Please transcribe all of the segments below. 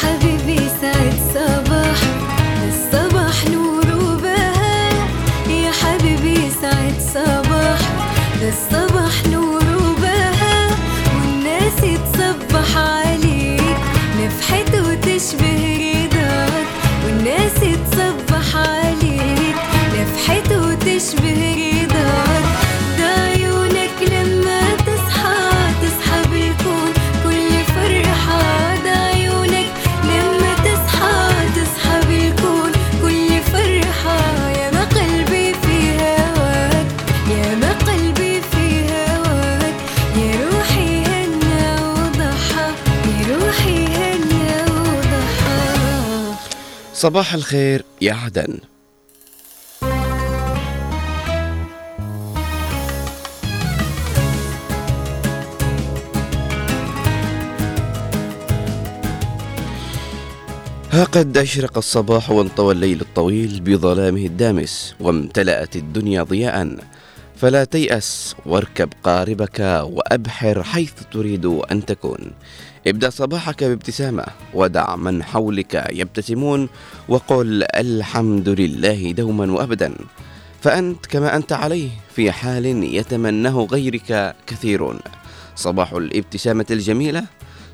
حبيبي. صباح الخير يا عدن. ها قد أشرق الصباح وانطوى الليل الطويل بظلامه الدامس وامتلأت الدنيا ضياء. فلا تيأس واركب قاربك وأبحر حيث تريد أن تكون. ابدأ صباحك بابتسامة ودع من حولك يبتسمون وقل الحمد لله دوما وأبدا. فأنت كما أنت عليه في حال يتمناه غيرك كثيرون. صباح الابتسامة الجميلة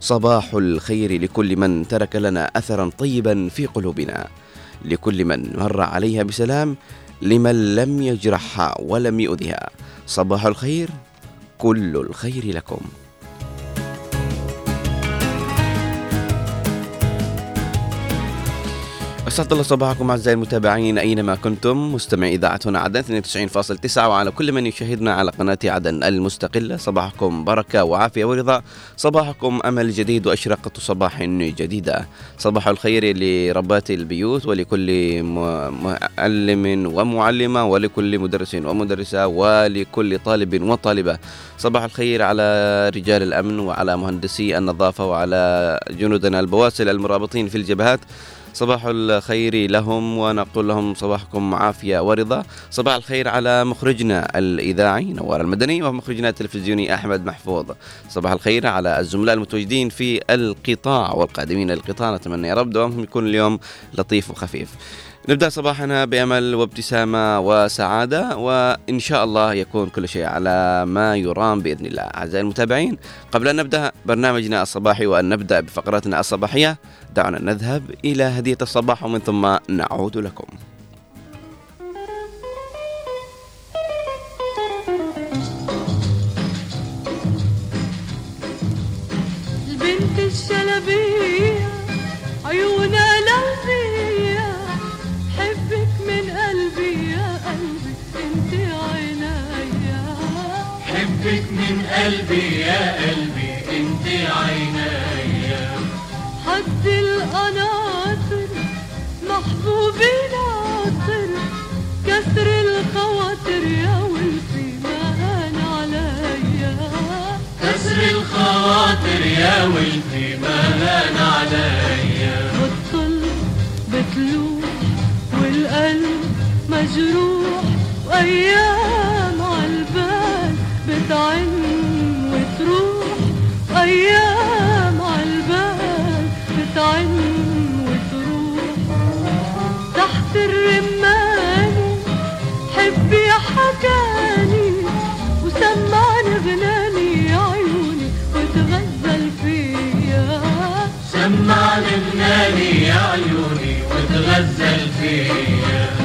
صباح الخير لكل من ترك لنا أثرا طيبا في قلوبنا. لكل من مر عليها بسلام لمن لم يجرحها ولم يؤذها. صباح الخير كل الخير لكم. أسعد الله صباحكم أعزائي المتابعين أينما كنتم. مستمعي إذاعة هنا عدن 92.9 وعلى كل من يشاهدنا على قناة عدن المستقلة. صباحكم بركة وعافية ورضا. صباحكم أمل جديد وأشرقة صباح جديدة. صباح الخير لربات البيوت ولكل معلم ومعلمة ولكل مدرس ومدرسة ولكل طالب وطالبة. صباح الخير على رجال الأمن وعلى مهندسي النظافة وعلى جنودنا البواسل المرابطين في الجبهات. صباح الخير لهم ونقول لهم صباحكم عافية ورضا. صباح الخير على مخرجنا الإذاعي نوار المدني ومخرجنا التلفزيوني أحمد محفوظ. صباح الخير على الزملاء المتواجدين في القطاع والقادمين للقطاع. نتمنى يا رب دوامهم يكون اليوم لطيف وخفيف. نبدأ صباحنا بأمل وابتسامة وسعادة وإن شاء الله يكون كل شيء على ما يرام بإذن الله. أعزائي المتابعين قبل أن نبدأ برنامجنا الصباحي وأن نبدأ بفقرتنا الصباحية دعونا نذهب إلى هدية الصباح ومن ثم نعود لكم. البنت الشلبية عيونها لهبية حبك من قلبي يا قلبي انت عينيا. حبك من قلبي يا قلبي انت عينيا. حد القناطر محبوبي العطر كسر الخواطر يا ولفي مهان عليا. كسر الخواطر يا ولدي ما هان عليا. بتطل بتلوح والقلب مجروح وأيام لبناني يا عيوني وتغزل فيا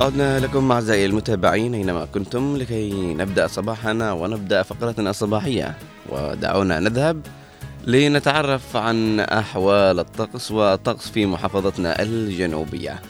عدنا لكم أعزائي المتابعين أينما كنتم لكي نبدأ صباحنا ونبدأ فقرتنا الصباحية. ودعونا نذهب لنتعرف عن أحوال الطقس والطقس في محافظتنا الجنوبية.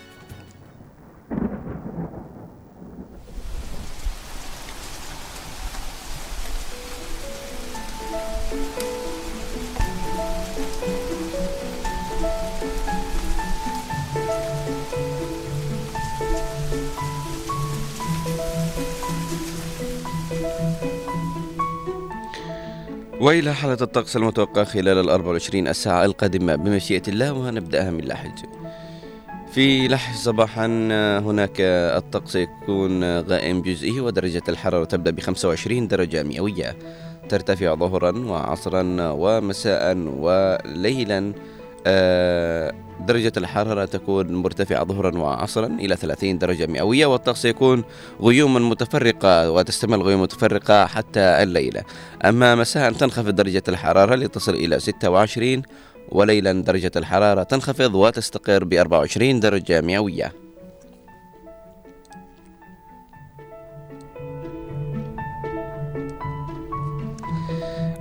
وإلى حالة الطقس المتوقع خلال ال 24 الساعة القادمة بمشيئة الله وهنبدأها من لحج في لحج صباحا هناك الطقس يكون غائم جزئي ودرجة الحرارة تبدأ ب 25 درجة مئوية. ترتفع ظهرا وعصرا ومساء وليلا. درجة الحرارة تكون مرتفعة ظهرا وعصرا إلى 30 درجة مئوية والطقس يكون غيوما متفرقة وتستمر الغيوم متفرقة حتى الليلة. أما مساء تنخفض درجة الحرارة لتصل إلى 26 وليلا درجة الحرارة تنخفض وتستقر ب 24 درجة مئوية.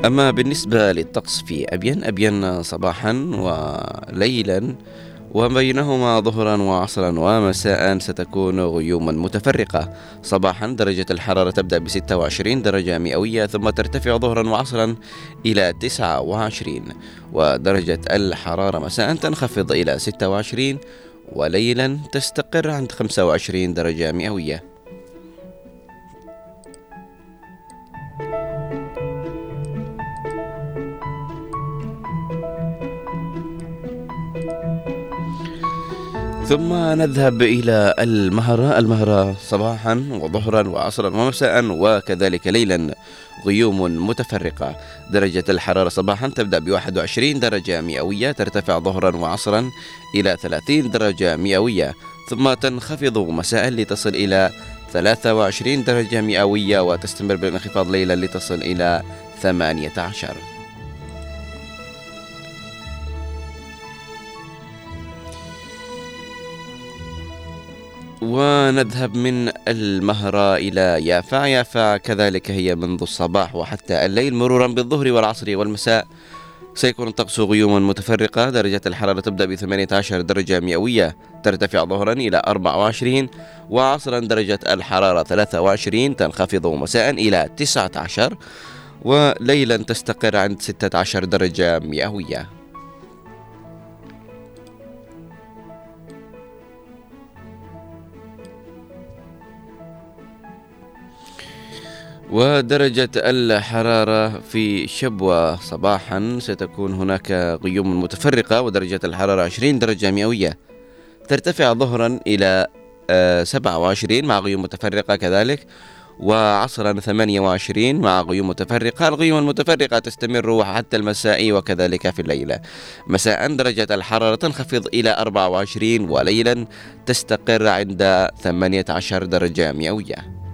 أما بالنسبة للطقس في أبين أبين صباحا وليلا وبينهما ظهرا وعصرا ومساء ستكون غيوما متفرقة. صباحا درجة الحرارة تبدأ ب 26 درجة مئوية ثم ترتفع ظهرا وعصرا إلى 29 ودرجة الحرارة مساء تنخفض إلى 26 وليلا تستقر عند 25 درجة مئوية. ثم نذهب إلى المهرة. المهرة صباحا وظهرا وعصرا ومساء وكذلك ليلا غيوم متفرقة. درجة الحرارة صباحا تبدأ ب 21 درجة مئوية ترتفع ظهرا وعصرا إلى 30 درجة مئوية ثم تنخفض مساء لتصل إلى 23 درجة مئوية وتستمر بالانخفاض ليلا لتصل إلى 18 ونذهب من المهرة إلى يافع يافع كذلك هي منذ الصباح وحتى الليل مرورا بالظهر والعصر والمساء. سيكون الطقس غيوما متفرقة. درجة الحرارة تبدأ ب 18 درجة مئوية ترتفع ظهرا إلى 24 وعصرا درجة الحرارة 23 تنخفض مساء إلى 19 وليلا تستقر عند 16 درجة مئوية. ودرجة الحرارة في شبوة صباحا ستكون هناك غيوم متفرقة ودرجة الحرارة 20 درجة مئوية. ترتفع ظهرا إلى آه، 27 مع غيوم متفرقة كذلك وعصرا 28 مع غيوم متفرقة. الغيوم المتفرقة تستمر حتى المساء وكذلك في الليلة مساء درجة الحرارة تنخفض إلى 24 وليلا تستقر عند 18 درجة مئوية.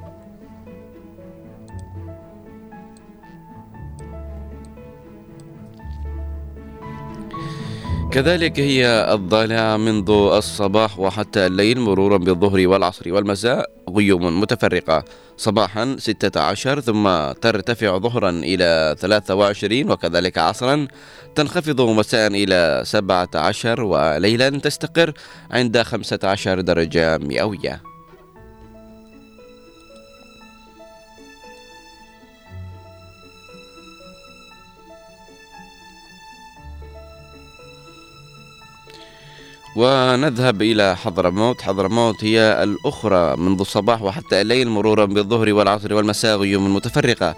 كذلك هي الضالعة منذ الصباح وحتى الليل مرورا بالظهر والعصر والمساء غيوم متفرقة. صباحا 16 ثم ترتفع ظهرا إلى 23 وكذلك عصرا تنخفض مساء إلى 17 وليلا تستقر عند 15 درجة مئوية. ونذهب إلى حضرموت. حضرموت هي الأخرى منذ الصباح وحتى الليل مرورا بالظهر والعصر والمساء غيوم متفرقة.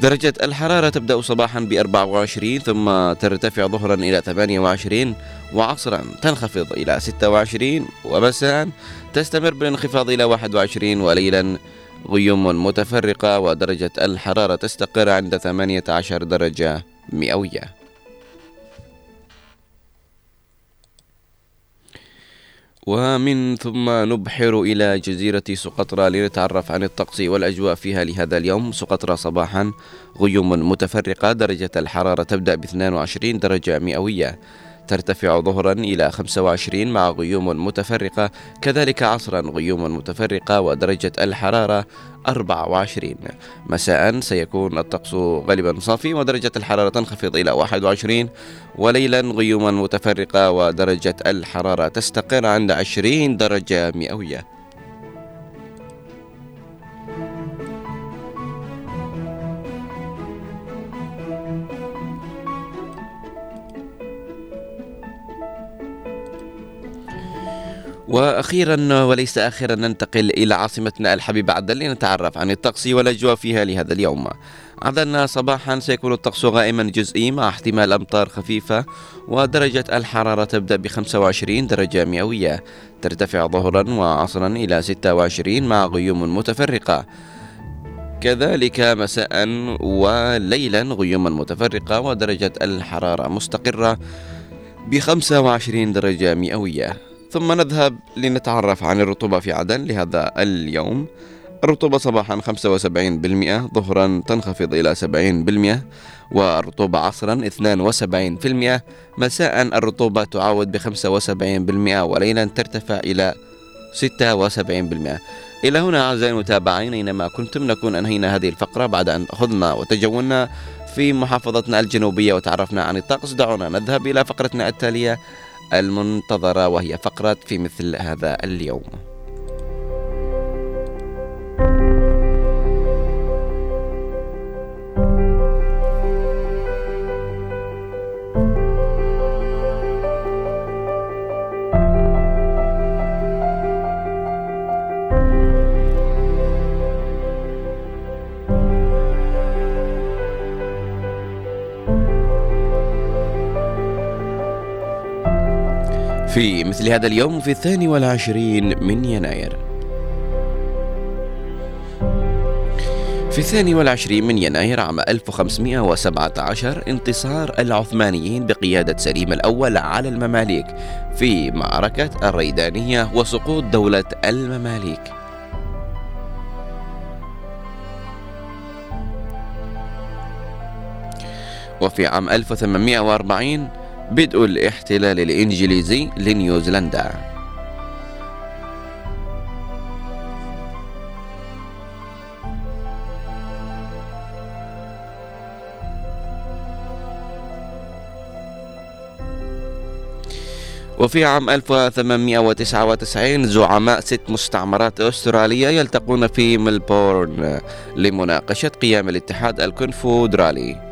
درجة الحرارة تبدأ صباحا ب 24 ثم ترتفع ظهرا إلى 28 وعصرا تنخفض إلى 26 ومساء تستمر بالانخفاض إلى 21 وليلا غيوم متفرقة ودرجة الحرارة تستقر عند 18 درجة مئوية. ومن ثم نبحر إلى جزيرة سقطرى لنتعرف عن الطقس والأجواء فيها لهذا اليوم. سقطرى صباحا غيوم متفرقة درجة الحرارة تبدأ ب 22 درجة مئوية. ترتفع ظهرا إلى 25 مع غيوم متفرقة كذلك عصرا غيوم متفرقة ودرجة الحرارة 24 مساء سيكون الطقس غالبا صافي ودرجة الحرارة تنخفض إلى 21 وليلا غيوما متفرقة ودرجة الحرارة تستقر عند 20 درجة مئوية. وأخيرا وليس أخيرا ننتقل إلى عاصمتنا الحبيبة عدن لنتعرف عن الطقس والأجواء فيها لهذا اليوم. عدن صباحا سيكون الطقس غائما جزئي مع احتمال أمطار خفيفة ودرجة الحرارة تبدأ ب 25 درجة مئوية ترتفع ظهرا وعصرا إلى 26 مع غيوم متفرقة. كذلك مساء وليلا غيوما متفرقة ودرجة الحرارة مستقرة ب 25 درجة مئوية. ثم نذهب لنتعرف عن الرطوبة في عدن لهذا اليوم. الرطوبة صباحا 75% ظهرا تنخفض إلى 70% والرطوبة عصرا 72% مساء الرطوبة تعود ب 75% وليلا ترتفع إلى 76% إلى هنا أعزائي المتابعين أينما كنتم نكون أنهينا هذه الفقرة بعد أن خضنا وتجولنا في محافظتنا الجنوبية وتعرفنا عن الطقس. دعونا نذهب إلى فقرتنا التالية. المنتظرة وهي فقرة في مثل هذا اليوم. مثل هذا اليوم في الثاني والعشرين من يناير. في الثاني والعشرين من يناير عام 1517 انتصار العثمانيين بقيادة سليم الأول على المماليك في معركة الريدانية وسقوط دولة المماليك. وفي عام 1840 بدء الاحتلال الإنجليزي لنيوزيلندا. وفي عام 1899 زعماء ست مستعمرات أسترالية يلتقون في ملبورن لمناقشة قيام الاتحاد الكونفدرالي.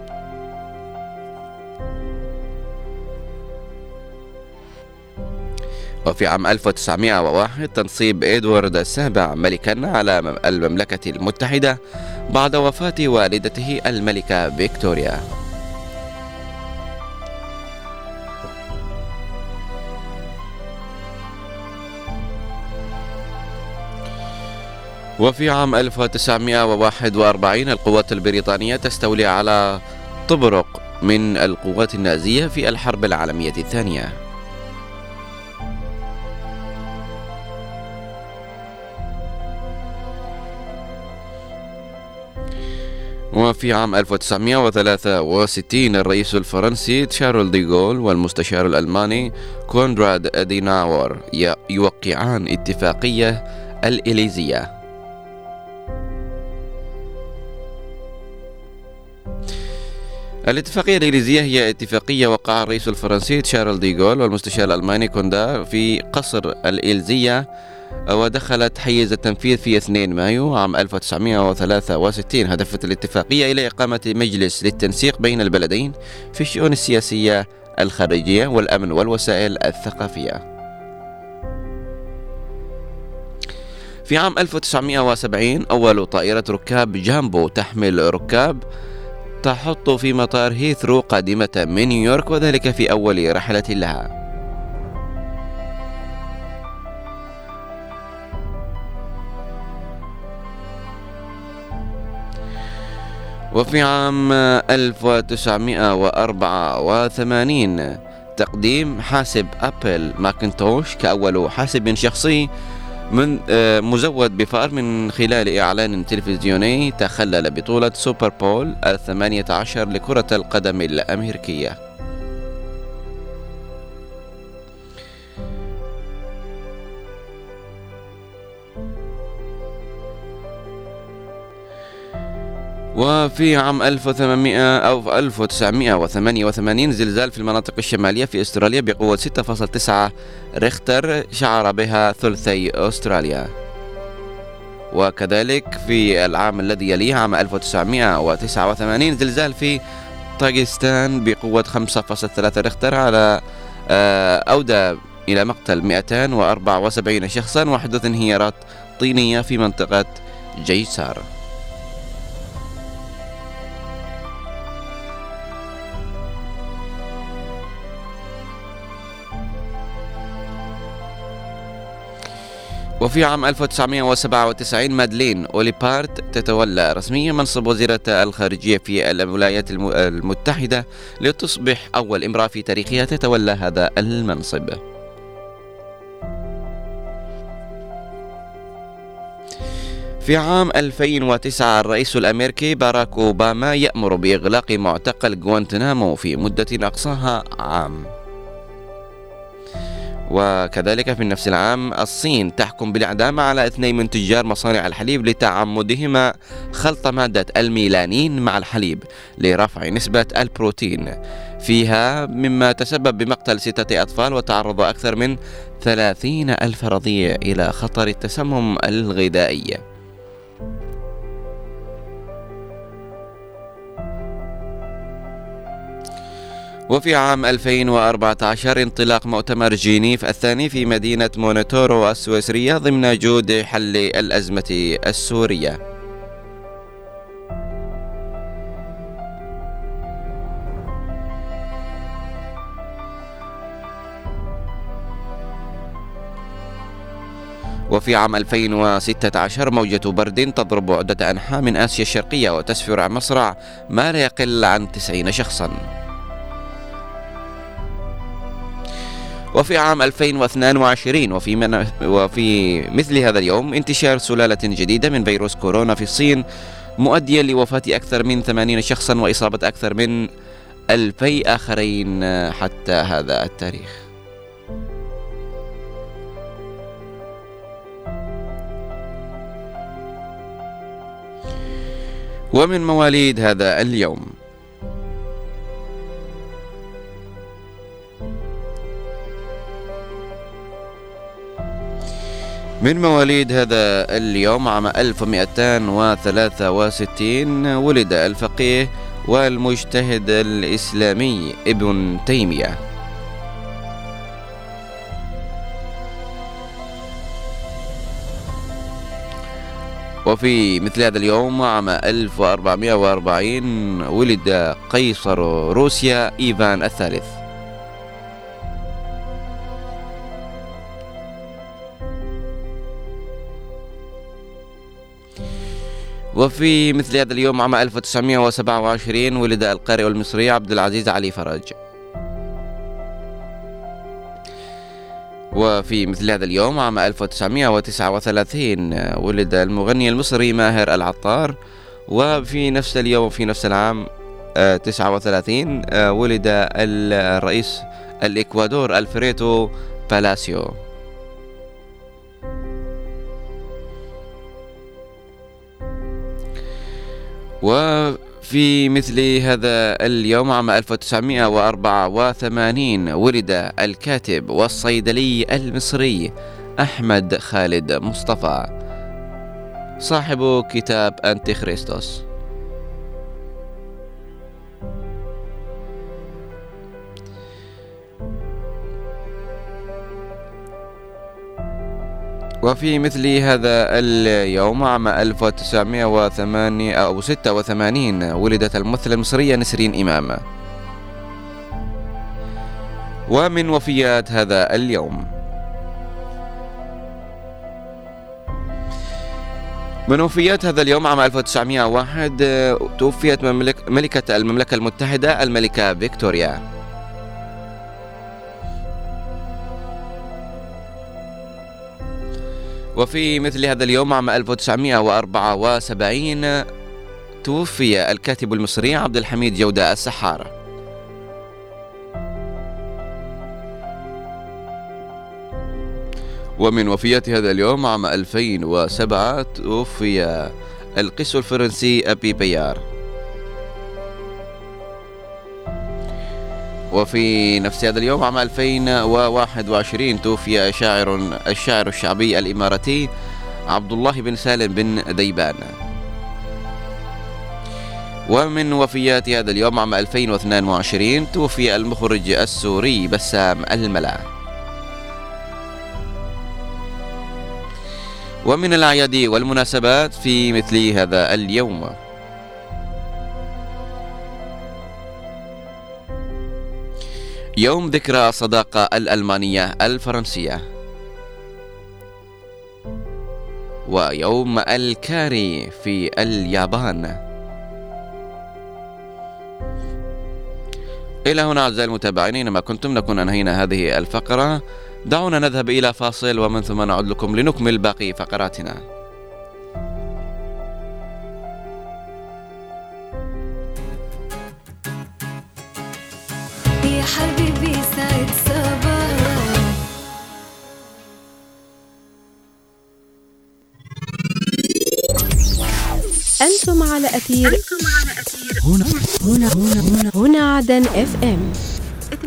وفي عام 1901 تنصيب إدوارد السابع ملكا على المملكة المتحدة بعد وفاة والدته الملكة فيكتوريا. وفي عام 1941 القوات البريطانية تستولي على طبرق من القوات النازية في الحرب العالمية الثانية. وفي عام 1963 الرئيس الفرنسي تشارل ديغول والمستشار الألماني كونراد أديناور يوقعان اتفاقية الإليزية. الاتفاقية الإنجليزية هي اتفاقية وقعها الرئيس الفرنسي تشارل ديغول والمستشار الألماني كوندار في قصر الإلزية ودخلت حيز التنفيذ في 2 مايو عام 1963 هدفت الاتفاقية إلى إقامة مجلس للتنسيق بين البلدين في الشؤون السياسية الخارجية والأمن والوسائل الثقافية. في عام 1970 أول طائرة ركاب جامبو تحمل ركاب تحط في مطار هيثرو قادمة من نيويورك وذلك في أول رحلة لها. وفي عام 1984 تقديم حاسب أبل ماكنتوش كأول حاسب شخصي من آه، مزود بفأر من خلال إعلان تلفزيوني تخلل بطولة سوبر بول الثمانية عشر لكرة القدم الأمريكية. وفي عام 1800 أو 1988 زلزال في المناطق الشمالية في أستراليا بقوة 6.9 ريختر شعر بها ثلثي أستراليا. وكذلك في العام الذي يليه عام 1989 زلزال في طاجستان بقوة 5.3 ريختر على آه، أودى إلى مقتل 274 شخصا وحدث انهيارات طينية في منطقة جيسار. وفي عام 1997 مادلين أوليبارد تتولى رسميا منصب وزيرة الخارجية في الولايات الم- المتحدة لتصبح أول امرأة في تاريخها تتولى هذا المنصب. في عام 2009 الرئيس الأمريكي باراك أوباما يأمر بإغلاق معتقل غوانتنامو في مدة أقصاها عام. وكذلك في نفس العام الصين تحكم بالإعدام على اثنين من تجار مصانع الحليب لتعمدهما خلط مادة الميلانين مع الحليب لرفع نسبة البروتين. فيها مما تسبب بمقتل ستة أطفال وتعرض أكثر من ثلاثين ألف رضيع إلى خطر التسمم الغذائي. وفي عام 2014 انطلاق مؤتمر جينيف الثاني في مدينة مونيتورو السويسرية ضمن جهود حل الأزمة السورية. وفي عام 2016 موجة برد تضرب عدة أنحاء من آسيا الشرقية وتسفر عن مصرع ما لا يقل عن 90 شخصاً. وفي عام 2022 وفي من وفي مثل هذا اليوم انتشار سلالة جديدة من فيروس كورونا في الصين مؤديا لوفاة أكثر من 80 شخصا وإصابة أكثر من 2000 آخرين حتى هذا التاريخ. ومن مواليد هذا اليوم من مواليد هذا اليوم عام 1263 ولد الفقيه والمجتهد الإسلامي ابن تيمية. وفي مثل هذا اليوم عام 1440 ولد قيصر روسيا إيفان الثالث. وفي مثل هذا اليوم عام 1927 ولد القارئ المصري عبد العزيز علي فرج. وفي مثل هذا اليوم عام 1939 ولد المغني المصري ماهر العطار. وفي نفس اليوم وفي نفس العام آه، 39 آه، ولد الرئيس الإكوادور ألفريدو بالاسيو وفي مثل هذا اليوم عام 1984 ولد الكاتب والصيدلي المصري أحمد خالد مصطفى. صاحب كتاب أنتي خريستوس وفي مثل هذا اليوم عام 1908 أو 86 ولدت الممثلة المصرية نسرين إمام. ومن وفيات هذا اليوم. من وفيات هذا اليوم عام 1901 آه، توفيت ملكة المملكة المتحدة الملكة فيكتوريا. وفي مثل هذا اليوم عام 1974 توفي الكاتب المصري عبد الحميد جودة السحار ومن وفيات هذا اليوم عام 2007 توفي القس الفرنسي أبي بيار. وفي نفس هذا اليوم عام 2021 توفي شاعر الشاعر الشعبي الإماراتي عبد الله بن سالم بن ديبان. ومن وفيات هذا اليوم عام 2022 توفي المخرج السوري بسام الملا. ومن الأعياد والمناسبات في مثل هذا اليوم. يوم ذكرى الصداقة الألمانية الفرنسية. ويوم الكاري في اليابان. إلى هنا أعزائي المتابعين أينما كنتم نكون أنهينا هذه الفقرة. دعونا نذهب إلى فاصل ومن ثم نعود لكم لنكمل باقي فقراتنا. إم. 92.9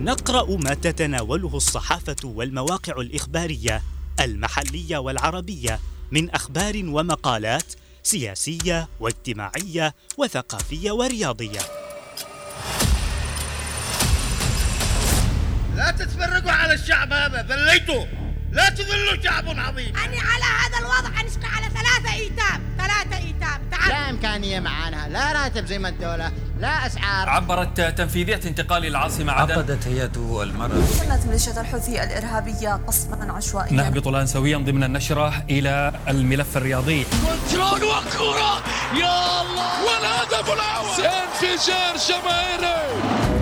نقرأ ما تتناوله الصحافة والمواقع الإخبارية المحلية والعربية من أخبار ومقالات سياسية واجتماعية وثقافية ورياضية. لا تتفرقوا على الشعب هذا ذليتوا. لا تذلوا شعب عظيم. أني على هذا الوضع أنشقى على ثلاثة إيتام ثلاثة إيتام. تعال. لا إمكانية معانا؟ لا راتب زي ما الدولة لا أسعار. عبرت تنفيذية انتقال العاصمة عدن. عقدت هيئة المرأة شنت ميليشيا الحوثي الإرهابية قصفا عشوائيا. نهبط الآن سويا ضمن النشرة إلى الملف الرياضي. control وكرة يا الله! والهدف الأول! انفجار جماهيري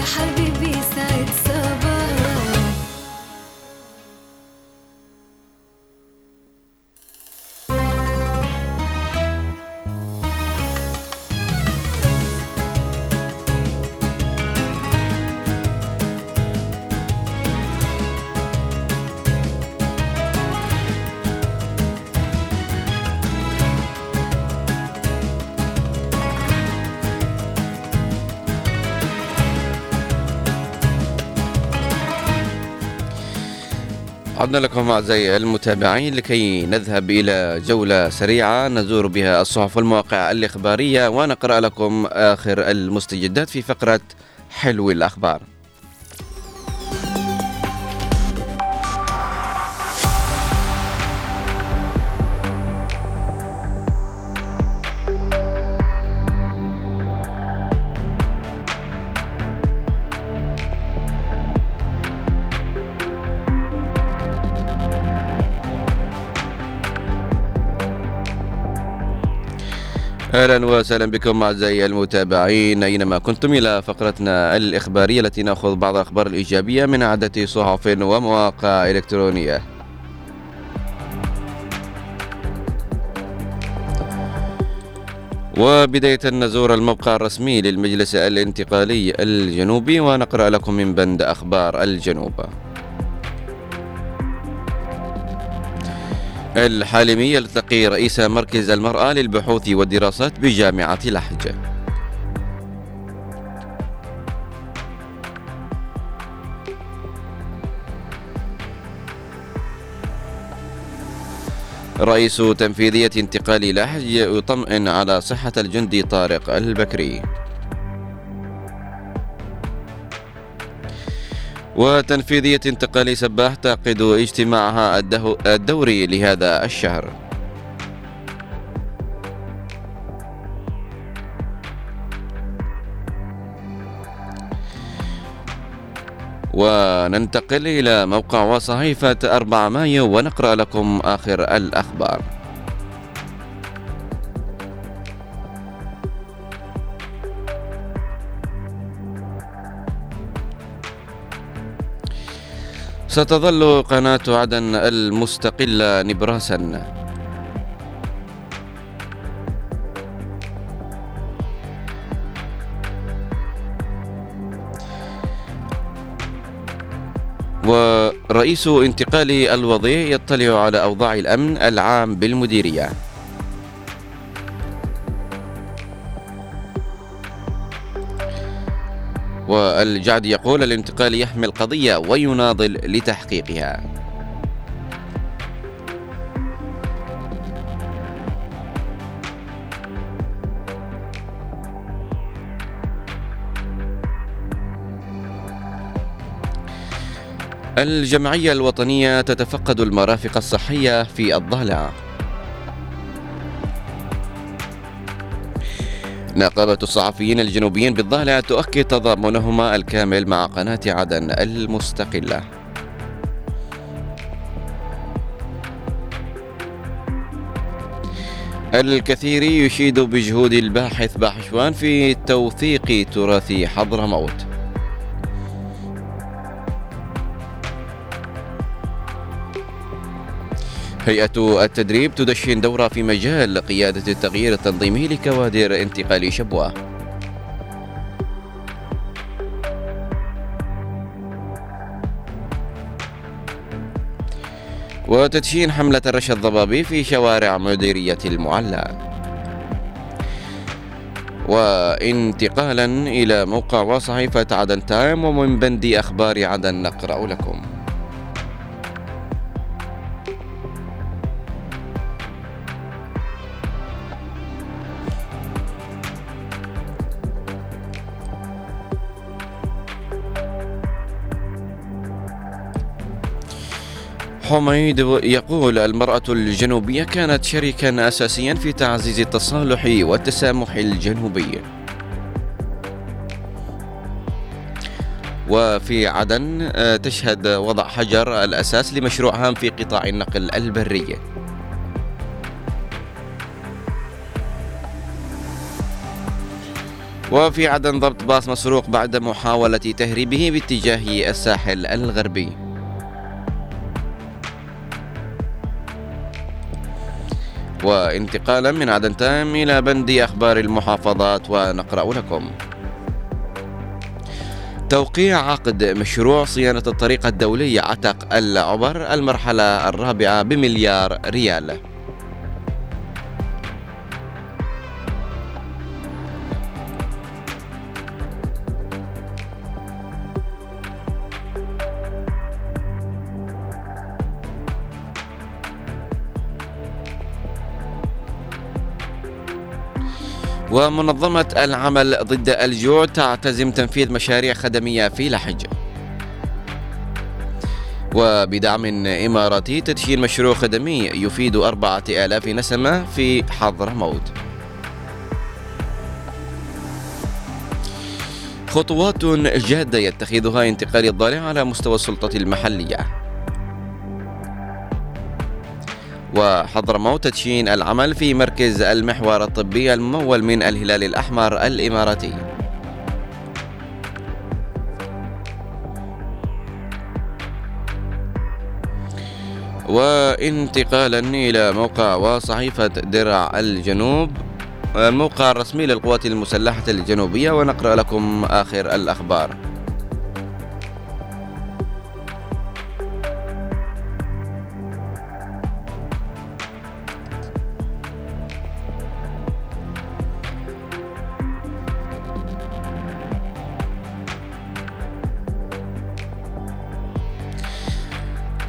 يا حبيبي سعد عدنا لكم أعزائي المتابعين لكي نذهب إلى جولة سريعة نزور بها الصحف والمواقع الإخبارية ونقرأ لكم آخر المستجدات في فقرة حلو الأخبار. أهلا وسهلا بكم أعزائي المتابعين أينما كنتم إلى فقرتنا الإخبارية التي نأخذ بعض الأخبار الإيجابية من عدة صحف ومواقع إلكترونية. وبداية نزور الموقع الرسمي للمجلس الانتقالي الجنوبي ونقرأ لكم من بند أخبار الجنوب الحالمي يلتقي رئيس مركز المرأة للبحوث والدراسات بجامعة لحج. رئيس تنفيذية انتقال لحج يطمئن على صحة الجندي طارق البكري. وتنفيذية انتقال سباح تعقد اجتماعها الدوري لهذا الشهر. وننتقل إلى موقع وصحيفة 4 مايو ونقرأ لكم آخر الأخبار. ستظل قناة عدن المستقلة نبراسا. ورئيس انتقال الوضيع يطلع على أوضاع الأمن العام بالمديرية. والجعد يقول الانتقال يحمي القضية ويناضل لتحقيقها. الجمعية الوطنية تتفقد المرافق الصحية في الضالع نقابة الصحفيين الجنوبيين بالضالع تؤكد تضامنهما الكامل مع قناة عدن المستقلة. الكثير يشيد بجهود الباحث باحشوان في توثيق تراث حضرموت. هيئة التدريب تدشن دورة في مجال قيادة التغيير التنظيمي لكوادر انتقال شبوة. وتدشين حملة الرشا الضبابي في شوارع مديرية المعلى. وانتقالا إلى موقع وصحيفة عدن تايم ومن بند أخبار عدن نقرأ لكم. حميد يقول المرأة الجنوبية كانت شريكا أساسيا في تعزيز التصالح والتسامح الجنوبي. وفي عدن آه، تشهد وضع حجر الأساس لمشروع هام في قطاع النقل البري. وفي عدن ضبط باص مسروق بعد محاولة تهريبه باتجاه الساحل الغربي. وانتقالا من عدن تام إلى بند أخبار المحافظات ونقرأ لكم. توقيع عقد مشروع صيانة الطريق الدولي عتق العبر المرحلة الرابعة بمليار ريال. ومنظمة العمل ضد الجوع تعتزم تنفيذ مشاريع خدمية في لحج. وبدعم إماراتي تدشين مشروع خدمي يفيد أربعة آلاف نسمة في حضرموت خطوات جادة يتخذها انتقال الضالع على مستوى السلطة المحلية. وحضرموت تدشين العمل في مركز المحور الطبي الممول من الهلال الأحمر الإماراتي. وانتقالا إلى موقع وصحيفة درع الجنوب الموقع الرسمي للقوات المسلحة الجنوبية ونقرأ لكم آخر الأخبار.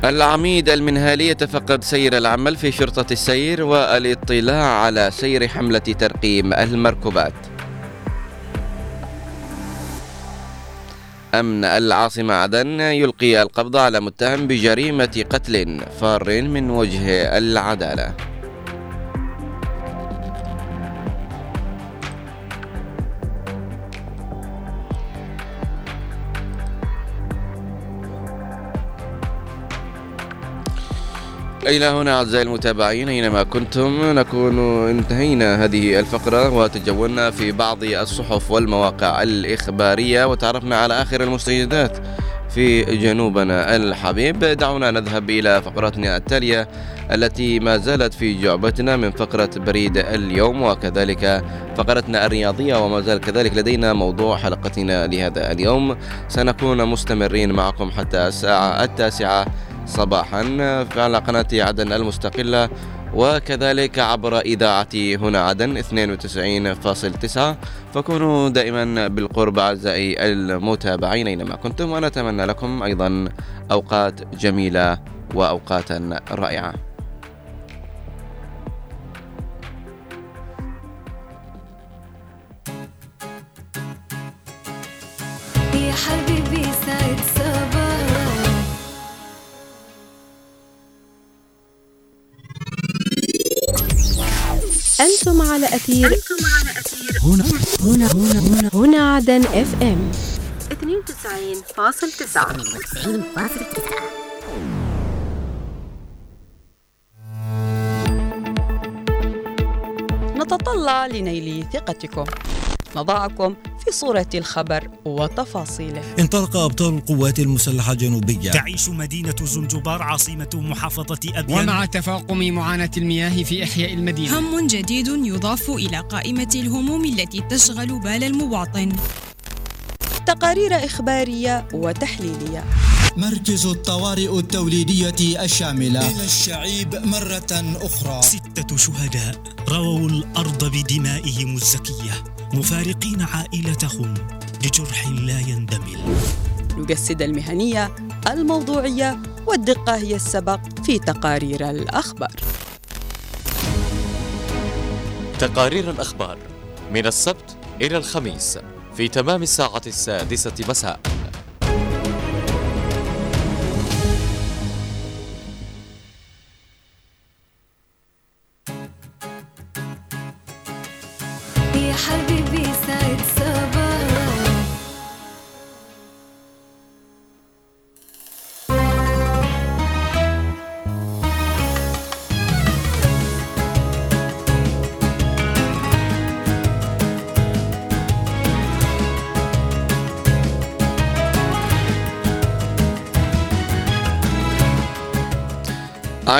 العميد المنهالي يتفقد سير العمل في شرطة السير والاطلاع على سير حملة ترقيم المركوبات أمن العاصمة عدن يلقي القبض على متهم بجريمة قتل فار من وجه العدالة. إلى هنا أعزائي المتابعين أينما كنتم نكون انتهينا هذه الفقرة وتجولنا في بعض الصحف والمواقع الإخبارية وتعرفنا على آخر المستجدات في جنوبنا الحبيب. دعونا نذهب إلى فقرتنا التالية التي ما زالت في جعبتنا من فقرة بريد اليوم وكذلك فقرتنا الرياضية وما زال كذلك لدينا موضوع حلقتنا لهذا اليوم. سنكون مستمرين معكم حتى الساعة التاسعة صباحا على قناة عدن المستقلة وكذلك عبر إذاعة هنا عدن 92.9 فكونوا دائما بالقرب أعزائي المتابعين أينما كنتم ونتمنى لكم أيضا أوقات جميلة وأوقات رائعة. أنتم على أثير هنا. هنا. هنا. هنا. هنا عدن إف إم. 92.9 نتطلع لنيل ثقتكم. نضعكم في صورة الخبر وتفاصيله. انطلق أبطال القوات المسلحة الجنوبية تعيش مدينة زنجبار عاصمة محافظة أبيان. ومع تفاقم معاناة المياه في إحياء المدينة. هم جديد يضاف إلى قائمة الهموم التي تشغل بال المواطن. تقارير إخبارية وتحليلية. مركز الطوارئ التوليدية الشاملة. إلى الشعيب مرة أخرى. ستة شهداء رووا الأرض بدمائهم الزكية. مفارقين عائلتهم لجرح لا يندمل. نجسد المهنية الموضوعية والدقة هي السبق في تقارير الأخبار. تقارير الأخبار من السبت إلى الخميس في تمام الساعة السادسة مساء.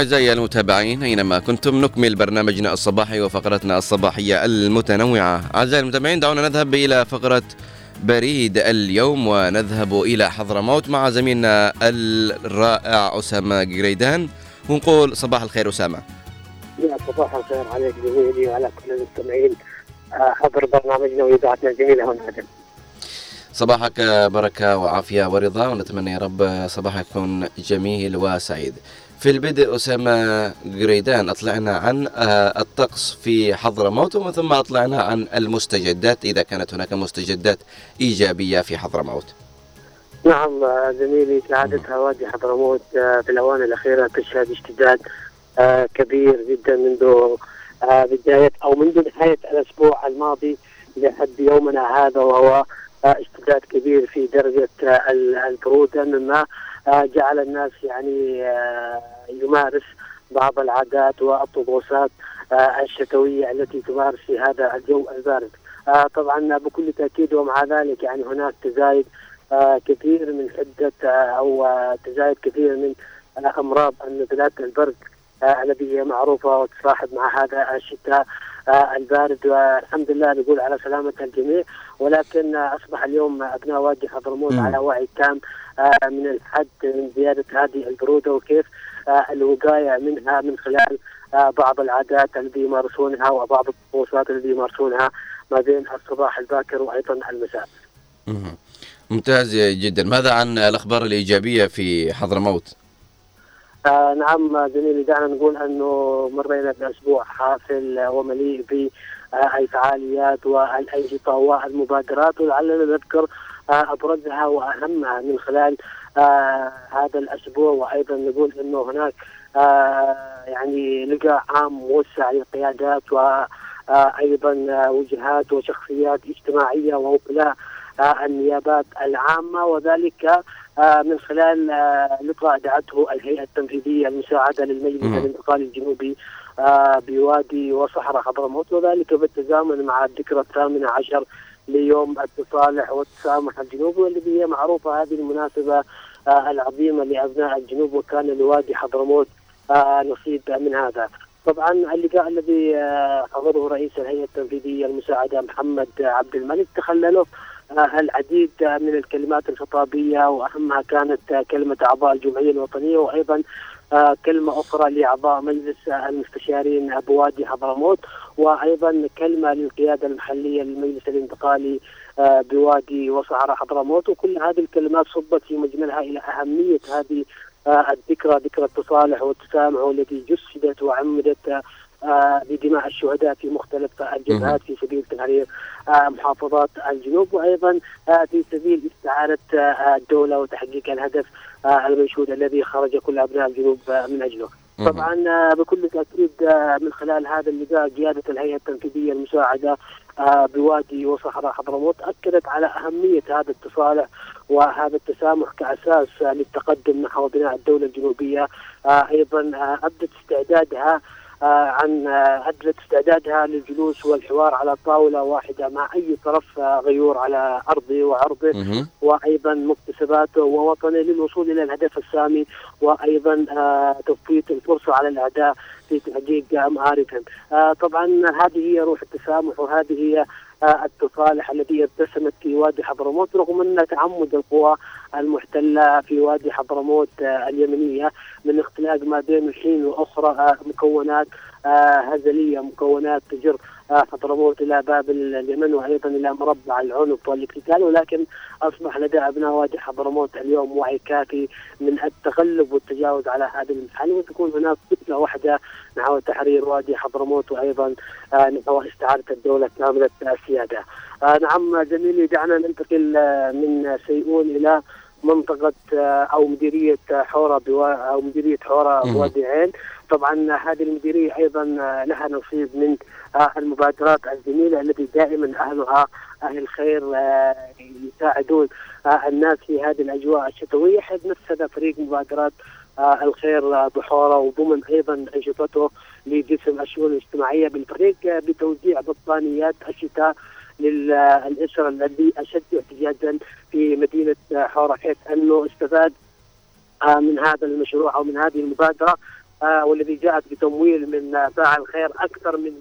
أعزائي المتابعين أينما كنتم نكمل برنامجنا الصباحي وفقرتنا الصباحية المتنوعة. أعزائي المتابعين دعونا نذهب إلى فقرة بريد اليوم ونذهب إلى حضرموت مع زميلنا الرائع أسامة جريدان. ونقول صباح الخير أسامة. يا صباح الخير عليك زميلي وعلى كل المستمعين آه، حضر برنامجنا وإذاعتنا الجميلة هنا. عدن صباحك بركة وعافية ورضا ونتمنى يا رب صباحك يكون جميل وسعيد. في البدء أسامة جريدان أطلعنا عن آه، الطقس في حضرموت ومن ثم أطلعنا عن المستجدات إذا كانت هناك مستجدات إيجابية في حضرموت نعم آه، زميلي كعادتها وادي حضرموت آه، في الآونة الأخيرة تشهد اشتداد كبير جدا منذ بداية أو منذ نهاية الأسبوع الماضي لحد يومنا هذا وهو اشتداد كبير في درجة ال- البرودة مما جعل الناس يعني آه، يمارس بعض العادات والطقوسات آه، الشتوية التي تمارس في هذا الجو البارد. آه، طبعا بكل تأكيد ومع ذلك يعني هناك تزايد آه، كثير من آه، أو آه، تزايد كثير من آه، أمراض نزلات البرد آه، التي هي معروفة وتصاحب مع هذا الشتاء آه، البارد. والحمد لله نقول على سلامة الجميع. ولكن أصبح اليوم أبناء وادي حضرموت. على وعي تام آه، من الحد من زيادة هذه البرودة وكيف آه، الوقاية منها من خلال آه، بعض العادات التي يمارسونها وبعض الطقوسات التي يمارسونها ما بين الصباح الباكر وأيضا المساء. ممتاز جدا ماذا عن الأخبار الإيجابية في حضرموت آه نعم زميلي دعنا نقول أنه مرينا بأسبوع حافل ومليء بالفعاليات والأنشطة والمبادرات ولعلنا نذكر آه أبرزها وأهمها من خلال آه هذا الأسبوع وأيضا نقول إنه هناك آه يعني لقاء عام موسع للقيادات وأيضا وجهات وشخصيات اجتماعية ووكلاء آه النيابات العامة وذلك آه من خلال آه لقاء دعته الهيئة التنفيذية المساعده للمجلس. الانتقالي الجنوبي آه بوادي وصحراء حضرموت وذلك بالتزامن مع الذكرى الثامنة عشر ليوم التصالح والتسامح. الجنوبي والذي هي معروفة هذه المناسبة آه العظيمة لأبناء الجنوب وكان لوادي حضرموت آه نصيب من هذا. طبعا اللقاء الذي آه حضره رئيس الهيئة التنفيذية المساعدة محمد عبد الملك. تخلله آه، العديد آه، من الكلمات الخطابية وأهمها كانت آه، كلمة أعضاء الجمعية الوطنية وأيضا كلمة أخرى لأعضاء مجلس المستشارين بوادي حضرموت وأيضا كلمة للقيادة المحلية للمجلس الانتقالي آه، بوادي وصحراء حضرموت. وكل هذه الكلمات صبت في مجملها إلى أهمية هذه آه، الذكرى ذكرى التصالح والتسامح والتي جسدت وعمدت آه، بدماء الشهداء في مختلف الجبهات في سبيل تحرير محافظات الجنوب. وأيضا في سبيل استعادة الدولة وتحقيق الهدف المنشود الذي خرج كل أبناء الجنوب آه، من أجله. طبعا آه، بكل تأكيد آه، من خلال هذا اللقاء قياده الهيئة التنفيذية المساعدة آه، بوادي وصحراء حضرموت أكدت على أهمية هذا التصالح وهذا التسامح كأساس آه، للتقدم نحو بناء الدولة الجنوبية آه، أيضا آه، أبدت استعدادها آه، عن آه، أدلت استعدادها للجلوس والحوار على طاولة واحدة مع أي طرف آه، غيور على أرضه وعرضه مهم. وأيضا مكتسباته ووطنه للوصول إلى الهدف السامي وأيضا آه، تفويت الفرصة على الاعداء في تحقيق آه، مآربهم. آه، طبعا هذه هي روح التسامح وهذه هي التصالح الذي ارتسمت في وادي حضرموت رغم أن تعمد القوى المحتلة في وادي حضرموت آه، اليمنية من اختلاق ما بين الحين وأخرى آه، مكونات آه، هزلية مكونات تجر حضرموت إلى باب اليمن وأيضا إلى مربع العنف والاقتتال ولكن أصبح لدى أبناء وادي حضرموت اليوم وعي كافي من التغلب والتجاوز على هذه المحل وتكون هناك كتله واحدة نحو تحرير وادي حضرموت وأيضا آه، نحو استعادة الدولة كاملة السيادة. آه، نعم زميلي دعنا ننتقل آه، من سيئون إلى منطقة أو مديرية حورة بوا أو مديرية حورة مم. بوادي عين طبعا هذه المديرية أيضا لها نصيب من المبادرات الجميلة التي دائما أهلها أهل الخير آه، يساعدون آه، الناس في هذه الأجواء الشتوية حيث نفذ فريق مبادرات آه، الخير بحورة وضمن أيضا أنشطته لجسم الشؤون الاجتماعية بالفريق بتوزيع بطانيات الشتاء للاسر الذي أشد احتياجا في مدينة حورة حيث أنه استفاد من هذا المشروع أو من هذه المبادرة. والذي جاءت بتمويل من آه، فاعل خير أكثر من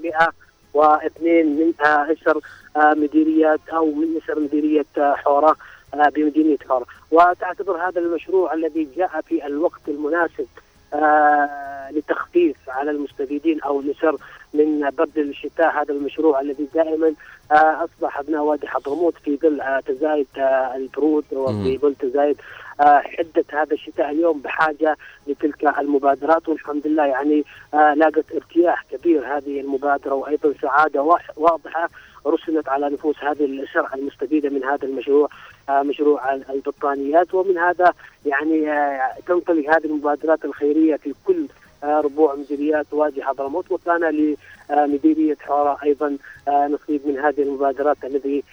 102 من آه، اسر آه، مديريات أو من اسر مديرية آه، حورة آه، بمدينة حورة. وتعتبر هذا المشروع الذي جاء في الوقت المناسب آه، لتخفيف على المستفيدين أو الاسر من برد الشتاء. هذا المشروع الذي دائما آه، أصبح أبناء وادي حضرموت في ظل آه، تزايد آه، البرود وفي ظل تزايد آه، حدة هذا الشتاء اليوم بحاجة لتلك المبادرات والحمد لله يعني آه، لاقت ارتياح كبير هذه المبادرة وأيضا سعادة واضحة رسمت على نفوس هذه الاسر المستفيدة من هذا المشروع آه، مشروع ال- البطانيات. ومن هذا يعني آه، تنطلق هذه المبادرات الخيرية في كل ربوع مديريات وادي حضرموت وكان لمديريه حوره أيضا نصيب من هذه المبادرات الذي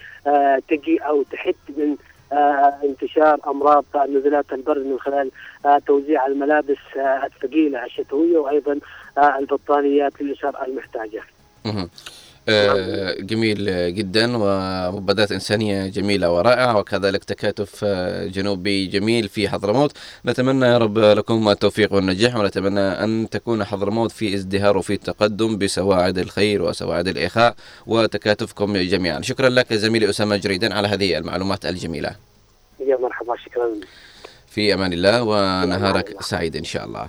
تجي أو تحد من انتشار أمراض نزلات البرد من خلال آه، توزيع الملابس آه، الثقيلة الشتوية وأيضا آه، البطانيات للأسر المحتاجة. آه، جميل جدا ومبادرات إنسانية جميلة ورائعة وكذلك تكاتف آه، جنوبي جميل في حضرموت. نتمنى يا رب لكم التوفيق والنجاح ونتمنى أن تكون حضرموت في ازدهار وفي تقدم بسواعد الخير وسواعد الإخاء وتكاتفكم جميعا. شكرا لك زميلي أسامة جريدا على هذه المعلومات الجميلة. يا مرحبا شكرا. في أمان الله ونهارك سعيد إن شاء الله.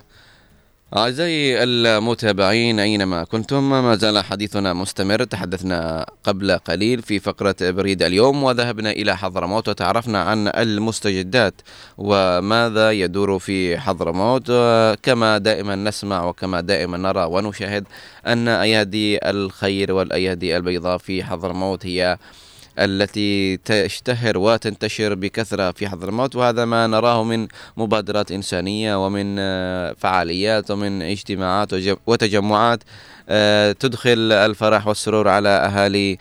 أعزائي المتابعين أينما كنتم ما زال حديثنا مستمر تحدثنا قبل قليل في فقرة بريد اليوم وذهبنا إلى حضرموت وتعرفنا عن المستجدات وماذا يدور في حضرموت. كما دائما نسمع وكما دائما نرى ونشاهد أن أيادي الخير والأيادي البيضاء في حضرموت هي التي تشتهر وتنتشر بكثرة في حضرموت وهذا ما نراه من مبادرات إنسانية ومن آه، فعاليات ومن اجتماعات وتجمعات آه، تدخل الفرح والسرور على أهالي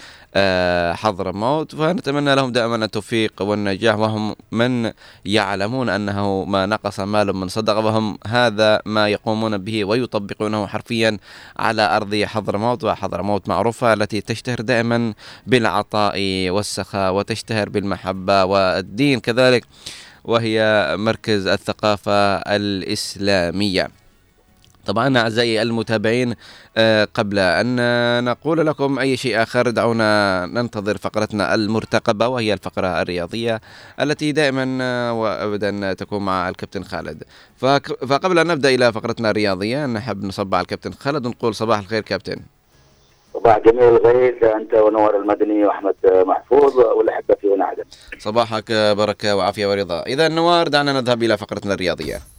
حضرموت فنتمنى لهم دائما التوفيق والنجاح وهم من يعلمون أنه ما نقص مال من صدقة وهم هذا ما يقومون به ويطبقونه حرفيا على أرض حضرموت وحضرموت معروفة التي تشتهر دائما بالعطاء والسخاء وتشتهر بالمحبة والدين كذلك وهي مركز الثقافة الإسلامية. طبعا أعزائي المتابعين آه، قبل أن نقول لكم أي شيء آخر دعونا ننتظر فقرتنا المرتقبة وهي الفقرة الرياضية التي دائما آه، وأبدا تكون مع الكابتن خالد. فقبل أن نبدأ إلى فقرتنا الرياضية نحب نصب على الكابتن خالد ونقول صباح الخير كابتن. صباح جميل غيث أنت ونور المدني وأحمد محفوظ والأحبة في هنا عدن صباحك بركة وعافية ورضا. إذا نوار دعنا نذهب إلى فقرتنا الرياضية.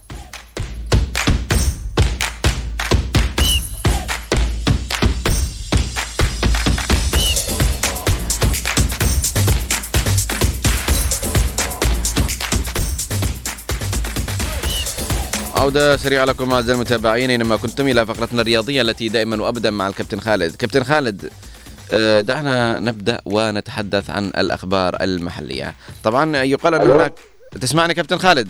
عودة سريعة لكم أعزائي المتابعين. أينما كنتم إلى فقرتنا الرياضية التي دائما وأبدا مع الكابتن خالد. كابتن خالد آه، دعنا نبدأ ونتحدث عن الأخبار المحلية. طبعا يقال أن هناك تسمعني كابتن خالد؟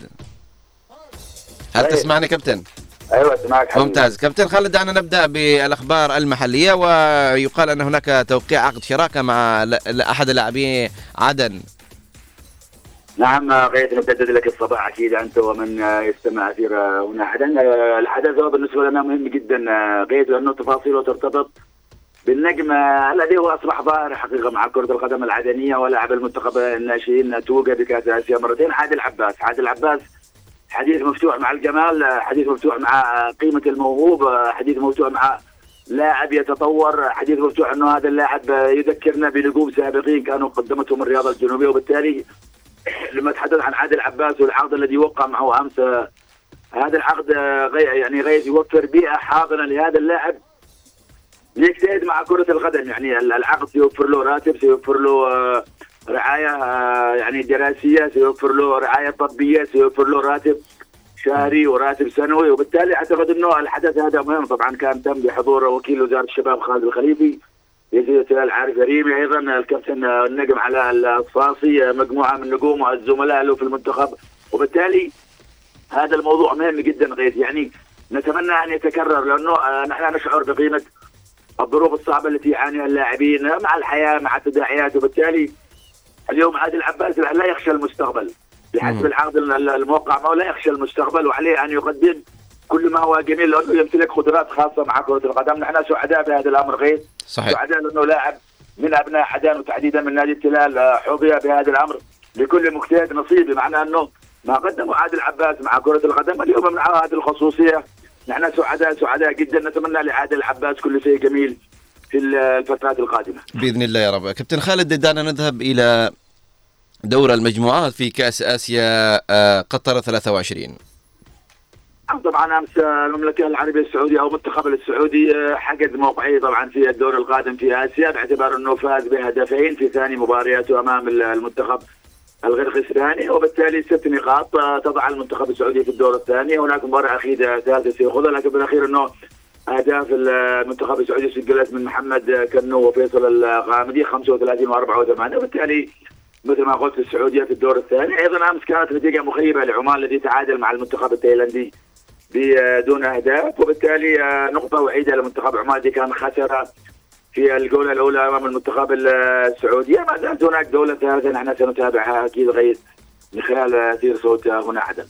هل. تسمعني كابتن؟ أيوه أسمعك حبيبي. ممتاز. كابتن خالد دعنا نبدأ بالأخبار المحلية. ويقال أن هناك توقيع عقد شراكة مع أحد لاعبي عدن. نعم غيث نبتدئ لك الصباح أكيد أنت ومن يستمع أثير هنا. آه، الحدث هو بالنسبة لنا مهم جدا غيث لأنه تفاصيله ترتبط بالنجم الذي هو أصبح ظاهر حقيقة مع كرة القدم العدنية ولاعب المنتخب الناشئين توجه بكأس آسيا مرتين عادل عباس عادل عباس حديث مفتوح مع الجمال حديث مفتوح مع قيمة الموهوب حديث مفتوح مع لاعب يتطور حديث مفتوح أنه هذا اللاعب يذكرنا بنجوم سابقين كانوا قدمتهم الرياضة الجنوبية وبالتالي لما تحدث عن عادل عباس والعقد الذي وقع معه أمس هذا العقد آه، غي يعني غير يوفر بيئة حاضنة لهذا اللاعب. ليجتهد مع كرة القدم يعني ال- العقد سيوفر له راتب سيوفر له آه، رعاية آه، يعني دراسية سيوفر له رعاية طبية سيوفر له راتب شهري وراتب سنوي. وبالتالي أعتقد إنه الحدث هذا مهم. طبعا كان تم بحضور وكيل وزارة الشباب خالد الخليفي. يزيد العارف ريمي أيضا الكابتن النجم على الصاصي مجموعة من نجوم الزملاء له في المنتخب. وبالتالي هذا الموضوع مهم جدا غيث يعني نتمنى أن يتكرر لأنه نحن نشعر بقيمة الظروف الصعبة التي يعانيها اللاعبين مع الحياة مع التداعيات. وبالتالي اليوم عادل عباس لا يخشى المستقبل. بحسب العقد ال- الموقع معه لا يخشى المستقبل وعليه أن يقدم كل ما هو جميل لأنه يمتلك قدرات خاصة مع كرة القدم. نحن سعداء بهذا الأمر. غير صحيح. سعداء لأنه لاعب من أبناء عدن وتحديدا من نادي التلال آه، حظي بهذا الأمر لكل مجتهد نصيب بمعنى أنه ما قدمه عادل عباس مع كرة القدم اليوم من هذه الخصوصية. نحن سعداء سعداء جدا. نتمنى لعادل عباس كل شيء جميل في الفترات القادمة. بإذن الله يا رب. كابتن خالد دعنا نذهب إلى دور المجموعات في كأس آسيا آه، قطر 23 طبعا أمس المملكة العربية السعودية أو المنتخب السعودي آه، حجز موقعيه طبعا في الدور القادم في آسيا باعتبار أنه فاز بهدفين في ثاني مبارياته أمام المنتخب الغرغستاني وبالتالي ست نقاط آه، تضع المنتخب السعودي في الدور الثاني. هناك مباراة أخيرة ثالثة سيخوضها لكن بالأخير أنه أهداف المنتخب السعودي سجلت من محمد كنو وفيصل الغامدي 35 و84 وبالتالي مثل ما قلت السعودية في الدور الثاني أيضا أمس كانت نتيجة مخيبة لعمان الذي تعادل مع المنتخب التايلاندي بدون أهداف وبالتالي آه، نقطة وحيدة لمنتخب عمان كان خسر في الجولة الأولى أمام المنتخب السعوديه ما زالت هناك جوله ثالثة نحن سنتابعها أكيد غيث من خلال سير صوت هنا عدن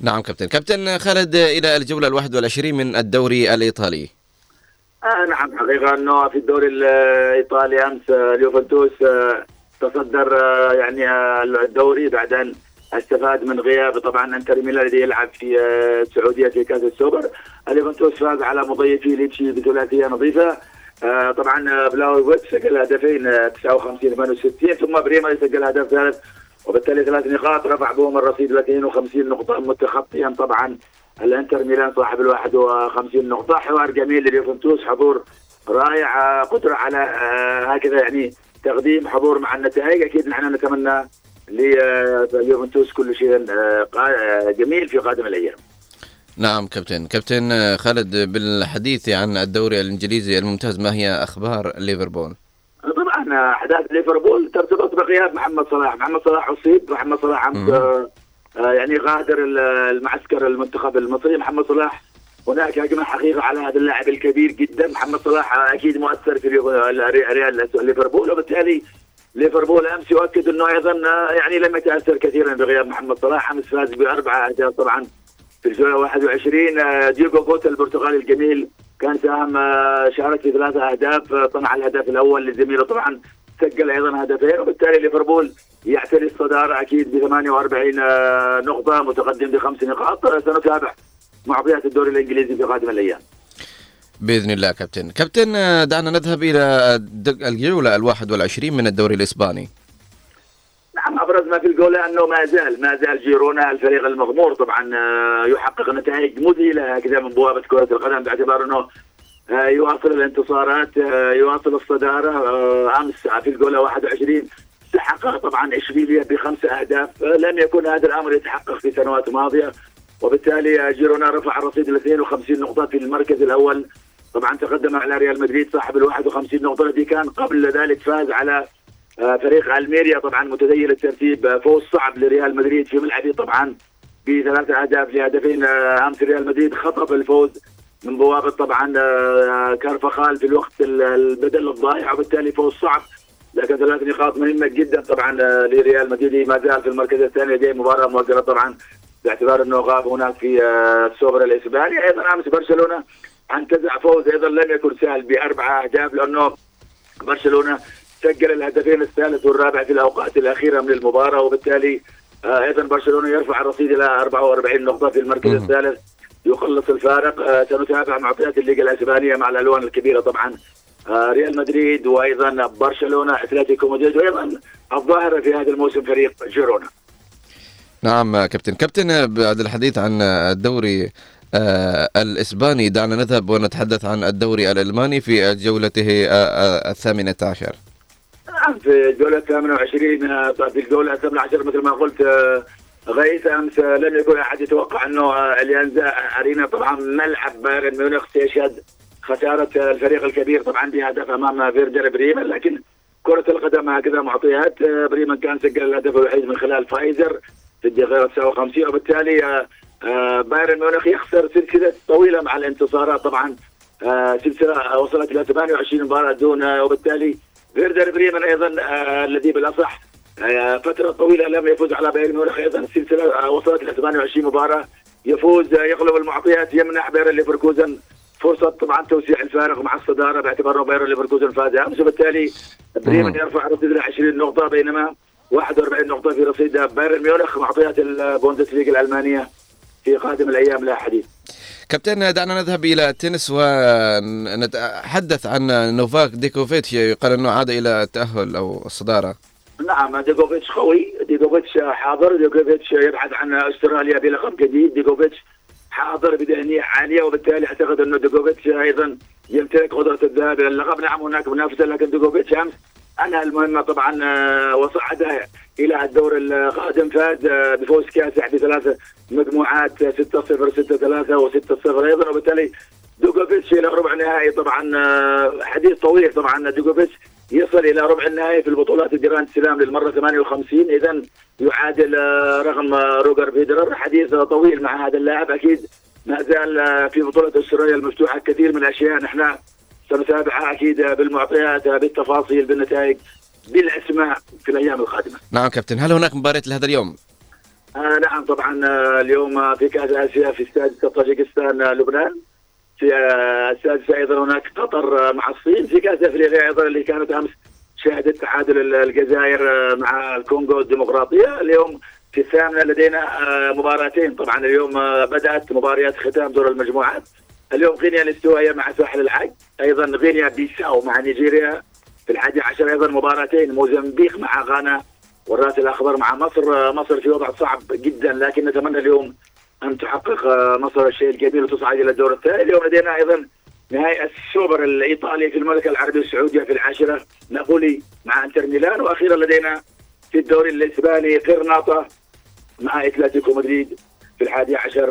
نعم كابتن. كابتن خالد إلى الجولة الواحد والعشرين من الدوري الإيطالي. آه نعم حقيقة أنه في الدوري الإيطالي أمس آه، اليوفنتوس آه، تصدر آه، يعني آه، الدوري بعد أن استفاد من غياب طبعا إنتر ميلان الذي يلعب في آه، السعودية في كأس السوبر. اليوفنتوس فاز على مضيفي ليتشي بثلاثية نظيفة. آه، طبعا آه، فلاهوفيتش سجل هدفين آه، 59 68 ثم بريمر سجل هدف ثالث. وبالتالي ثلاث نقاط رفع بهم الرصيد ل 52 نقطة. متخطيا طبعا الإنتر ميلان صاحب ال 51 نقطة. حوار جميل لليوفنتوس حضور رائع آه، قدرة على آه، هكذا يعني تقديم حضور مع النتائج. أكيد نحن نتمنى لليوفنتوس كل شيء آه، آه، جميل في قادم الأيام. نعم كابتن. كابتن آه، خالد بالحديث عن الدوري الإنجليزي الممتاز ما هي أخبار ليفربول؟ طبعا أحداث ليفربول ترتبط بغياب محمد صلاح، محمد صلاح أصيب، محمد صلاح آه، يعني غادر ال- المعسكر المنتخب المصري، محمد صلاح هناك هجمة حقيقة على هذا اللاعب الكبير جدا، محمد صلاح أكيد مؤثر في ريال ليفربول وبالتالي ليفربول أمس يؤكد أنه أيضا آه، يعني لم يتأثر كثيرا بغياب محمد صلاح، أمس فاز باربع اهداف طبعا في الجولة 21 آه، ديوغو جوتا البرتغالي الجميل كان ساهم آه، شارك في ثلاثة أهداف آه، صنع الهدف الأول لزميله طبعا سجل أيضا هدفين وبالتالي ليفربول يعتري الصدارة أكيد ب 48 آه، نقطة متقدم بخمس نقاط آه، سنتابع معطيات الدوري الإنجليزي في قادم الأيام. بإذن الله كابتن. كابتن دعنا نذهب إلى الد- الجولة الواحد والعشرين من الدوري الإسباني. نعم أبرز ما في الجوله أنه ما زال ما زال جيرونا الفريق المغمور. طبعا آه، يحقق نتائج مذهلة هكذا من بوابة كرة القدم باعتبار أنه آه، يواصل الانتصارات آه، يواصل الصدارة أمس في الجوله 21 تحقق طبعا اشبيليا بخمس أهداف لم يكن هذا الأمر يتحقق في سنوات ماضية. وبالتالي جيرونا رفع الرصيد ل 52 نقطة في المركز الأول. طبعا تقدم على ريال مدريد صاحب ال 51 نقطة. الذي كان قبل ذلك فاز على آه، فريق ألميريا. طبعا متذيل الترتيب آه، فوز صعب لريال مدريد في ملعبه طبعا بثلاثة أهداف لهدفين آه، أمس ريال مدريد خطف الفوز من بوابة طبعا كارفخال في الوقت ال- البدل الضايع وبالتالي فوز صعب. لكن ثلاث نقاط مهمة جدا طبعا لريال مدريد. ما زال في المركز الثاني لديه مباراة مؤجلة طبعا باعتبار إنه غاب هناك في السوبر الإسباني. أيضا أمس برشلونة انتزع فوز أيضا لم يكن سهل باربع أهداف لأنه برشلونة سجل الهدفين الثالث والرابع في الأوقات الأخيرة من المباراة وبالتالي آه، أيضا برشلونة يرفع الرصيد إلى 44 نقطة في المركز الثالث. يقلص الفارق آه، سنتابع معطيات الليغا الأسبانية مع الألوان الكبيرة طبعا آه، ريال مدريد وأيضا برشلونة أتلتيكو مدريد وأيضا الظاهرة في هذا الموسم فريق جيرونا. نعم كابتن. كابتن بعد الحديث عن الدوري الإسباني. دعنا نذهب ونتحدث عن الدوري الألماني في جولته آه، آه، الثامنة عشر. نعم في الجولة 28 آه، في الجولة 18 مثل ما قلت آه، غيث أمس آه، لم يكن أحد يتوقع أنه آه، اليانزا أرينا طبعا ملعب بايرن ميونخ سيشهد خسارة آه، الفريق الكبير طبعا بهدف أمام فيردر بريمن لكن كرة القدم هكذا معطيات آه، بريمن كان سجل الهدف الوحيد من خلال فايزر في الدقيقة 59 وبالتالي آه، آه، بايرن ميونخ يخسر سلسلة طويلة مع الانتصارات. طبعا آه، سلسلة وصلت إلى 28 مباراة دون آه، وبالتالي فيردر بريمن أيضا آه، الذي بالأصح آه، فترة طويلة لم يفوز على بايرن ميونخ أيضا. السلسله آه، وصلت إلى 28 مباراة. يفوز آه، يغلب المعطيات يمنح بايرن ليفركوزن فرصة طبعا توسيع الفارق مع الصدارة باعتبار بايرن ليفركوزن فاز أمس. وبالتالي بريمن يرفع رصيد إلى 20 نقطة بينما 41 نقطة في رصيد بايرن ميونخ معطيات البوندسليغا الألمانية. في قادم الأيام لا حديث. كابتن دعنا نذهب إلى التنس ونتحدث عن نوفاك ديوكوفيتش. يقال أنه عاد إلى التأهل أو الصدارة. نعم ديجوفيتش قوي. ديجوفيتش حاضر. ديجوفيتش يبحث عن أستراليا بلقب جديد. ديجوفيتش حاضر بذهنية عالية وبالتالي أعتقد أنه ديجوفيتش أيضا يمتلك قدرة الذهاب إلى اللقب. نعم هناك منافسة لكن ديجوفيتش أمس أنهى المهمة طبعا آه، وصعد إلى الدور القادم. فاز آه، بفوز كاسح بثلاث مجموعات 6-0 6-3 و6-0 أيضا وبالتالي دوجوفيتش إلى ربع نهائي طبعا آه، حديث طويل طبعا. دوجوفيتش يصل إلى ربع النهائي في البطولات الجراند سلام للمرة 58 اذا يعادل آه، رقم روجر فيدرر. حديث طويل مع هذا اللاعب. أكيد ما زال في بطولة أستراليا المفتوحة كثير من الأشياء. نحن سنتابعها أكيد بالمعطيات بالتفاصيل بالنتائج. بالأسماء في الأيام القادمة. نعم كابتن. هل هناك مباريات لهذا اليوم؟ آه نعم طبعا آه اليوم في كأس آسيا في استاد طاجيكستان آه، لبنان. في آه، السادسه أيضا هناك قطر مع الصين. في كأس أفريقيا أيضا اللي كانت أمس شهدت تعادل ال- الجزائر مع الكونغو الديمقراطية. اليوم في الثامنة لدينا مباراتين. طبعا اليوم بدأت مباريات ختام دور المجموعات. اليوم غينيا الاستوائيه مع ساحل العاج أيضا غينيا بيساو مع نيجيريا. في الحادي عشر أيضا مباراتين موزمبيق مع غانا. والرأس الأخضر مع مصر. مصر في وضع صعب جدا لكن نتمنى اليوم أن تحقق مصر الشيء الجميل وتصعد إلى الدور الثاني. اليوم لدينا أيضا نهائي السوبر الإيطالي في المملكة العربية السعودية في العاشرة نابولي مع إنتر ميلان. وأخيرا لدينا في الدوري الإسباني قرناطة مع إتلتيكو مدريد في الحادي عشر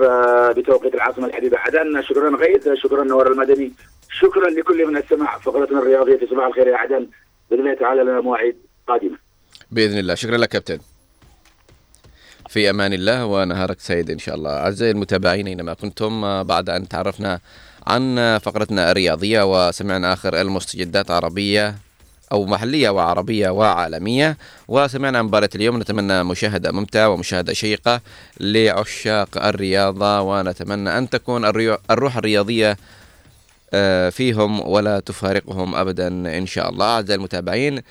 بتوقيت العاصمة الحبيبة عدن شكرا غيث شكرا نور المدني. شكرا لكل من استمع فقرتنا الرياضية في صباح الخير يا عدن. بإذن الله تعالى لنا مواعيد قادمة. بإذن الله. شكرا لك كابتن. في أمان الله ونهارك سعيد إن شاء الله. أعزائي المتابعين اينما كنتم آه، بعد أن تعرفنا عن آه، فقرتنا الرياضية وسمعنا آخر المستجدات عربية أو محلية وعربية وعالمية وسمعنا عن مباراة اليوم. نتمنى مشاهدة ممتعة ومشاهدة شيقة لعشاق الرياضة ونتمنى أن تكون الروح الرياضية آه، فيهم ولا تفارقهم ابدا إن شاء الله. أعزائي المتابعين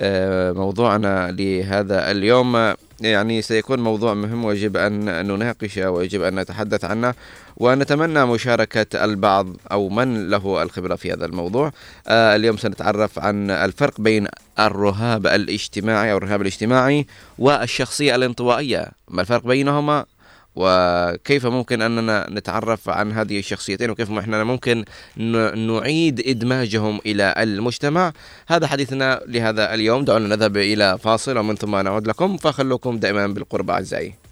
آه، موضوعنا لهذا اليوم آه، يعني سيكون موضوع مهم ويجب أن نناقشه ويجب أن نتحدث عنه ونتمنى مشاركة البعض أو من له الخبرة في هذا الموضوع. آه، اليوم سنتعرف عن الفرق بين الرهاب الاجتماعي أو الرهاب الاجتماعي والشخصية الانطوائية، ما الفرق بينهما؟ وكيف ممكن أننا نتعرف عن هذه الشخصيتين وكيف إحنا ممكن نعيد إدماجهم إلى المجتمع. هذا حديثنا لهذا اليوم. دعونا نذهب إلى فاصل ومن ثم نعود لكم. فخلوكم دائما بالقرب أعزائي.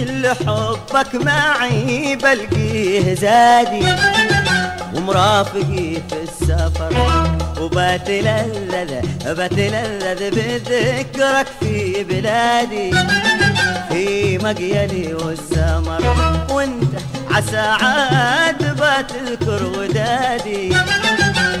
فشل حبك معي بلقيه زادي ومرافقي في السفر وبتلذذ بتلذذ بذكرك في بلادي. في مقيلي والسمر وانت عسى عاد بتذكر ودادي.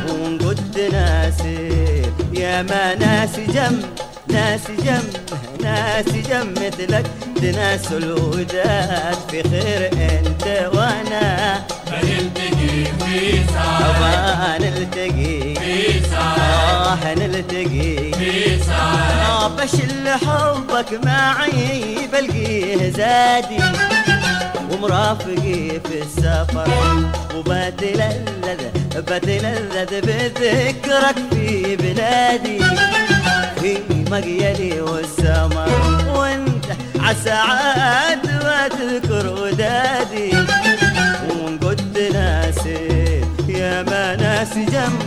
ونقد ناسي يا ما ناسي جنب ناسي جنب ناسي جنب مثلك تناس الوداد في خير انت وأنا. هنلتقي في ساعة نلتقي. في ساعة آه نلتقي في ساعة بشل حبك معي بلقيه زادي. ومرافقي في السفر وبتلذذ بتلذذ بذكرك في بلادي. في مقيلي والسمر وانت عسى عاد ما تذكر ودادي. ونقد ناسي يا ما ناسي جم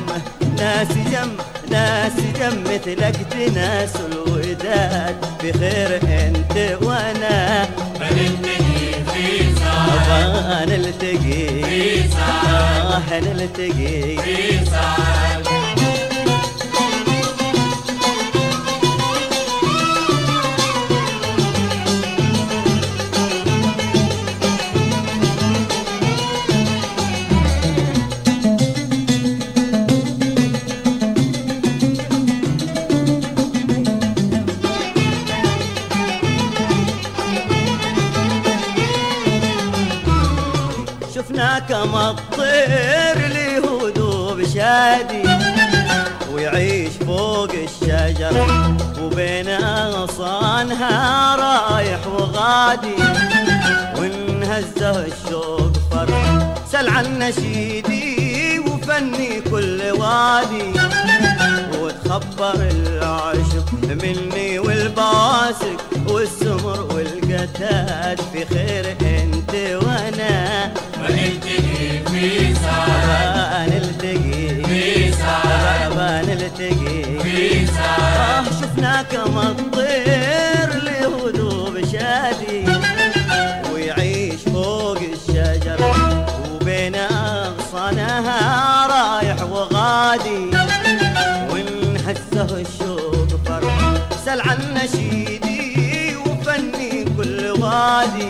ناسي جم ناسي جم مثلك تناس الوداد. بخير انت وأنا هنلتقي في ساعة نلتقي في ساعة آه نلتقي في ساعة رايح وغادي وانهزه الشوق فرح. سل عن نشيدي وفني كل وادي وتخبر العشق مني والباسك والسمر والقتاد في خير أنت وأنا. هنلتقي في ساعة نلتقي في ساعة نلتقي. في سعادة. آه شفنا وغادي ونهزه الشوق فرح سل عن نشيدي وفني كل وادي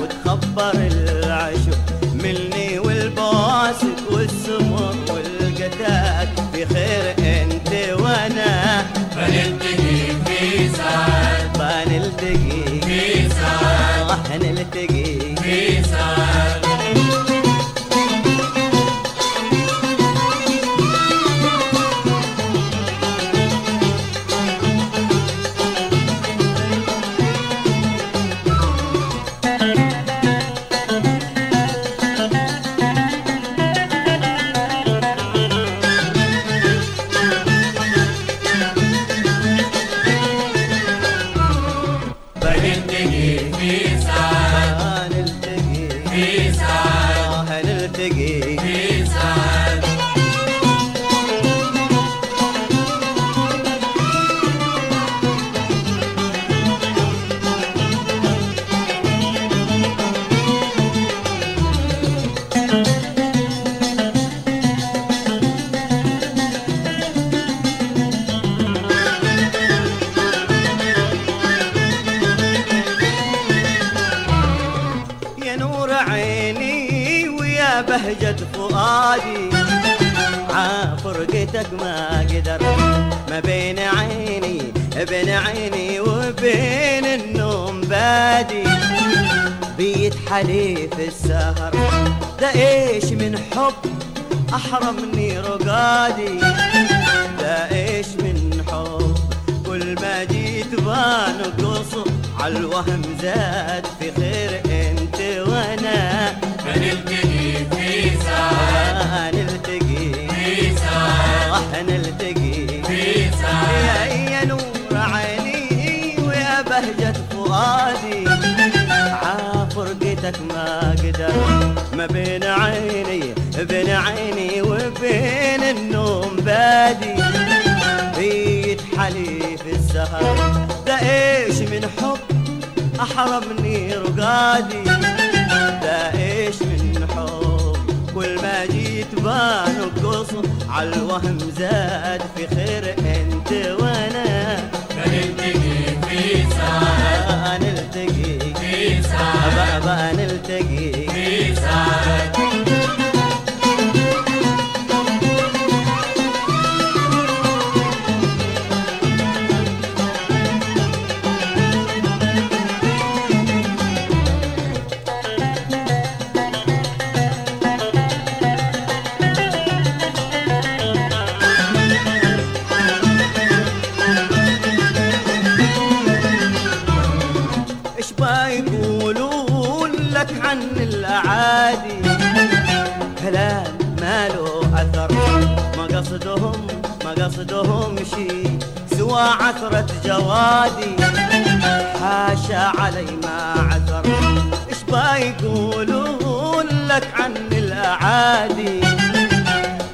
وتخبر العشق مني والباسط والسمر والقتال بخير أنت وأنا بنلتقي في سعادة. بنلتقي في سعادة. آه نلتقي في سعادة. ده إيش من حب احرمني رقادي ده إيش من حب كل ما جيت بنقص على الوهم زاد في خير أنت وأنا بنلتقي في سعادة. نلتقي في سعادة. آه نلتقي في سعادة. يا يا نور عيني ويا بهجة فؤادي عافرقتك ما قدر ما بين عيني بين عيني وبين النوم بادي. بيت حليف السهر ده إيش من حب؟ أحرمني رقادي. ده إيش من حب؟ كل ما جيت بنقص على الوهم زاد في خير أنت وأنا. بنلتقي في سعادة. نلتقي في سعادة. بقى بقى نلتقي في سعادة. عثرة جوادي حاشا علي ما عثر. إيش بيقولون لك عن الأعادي؟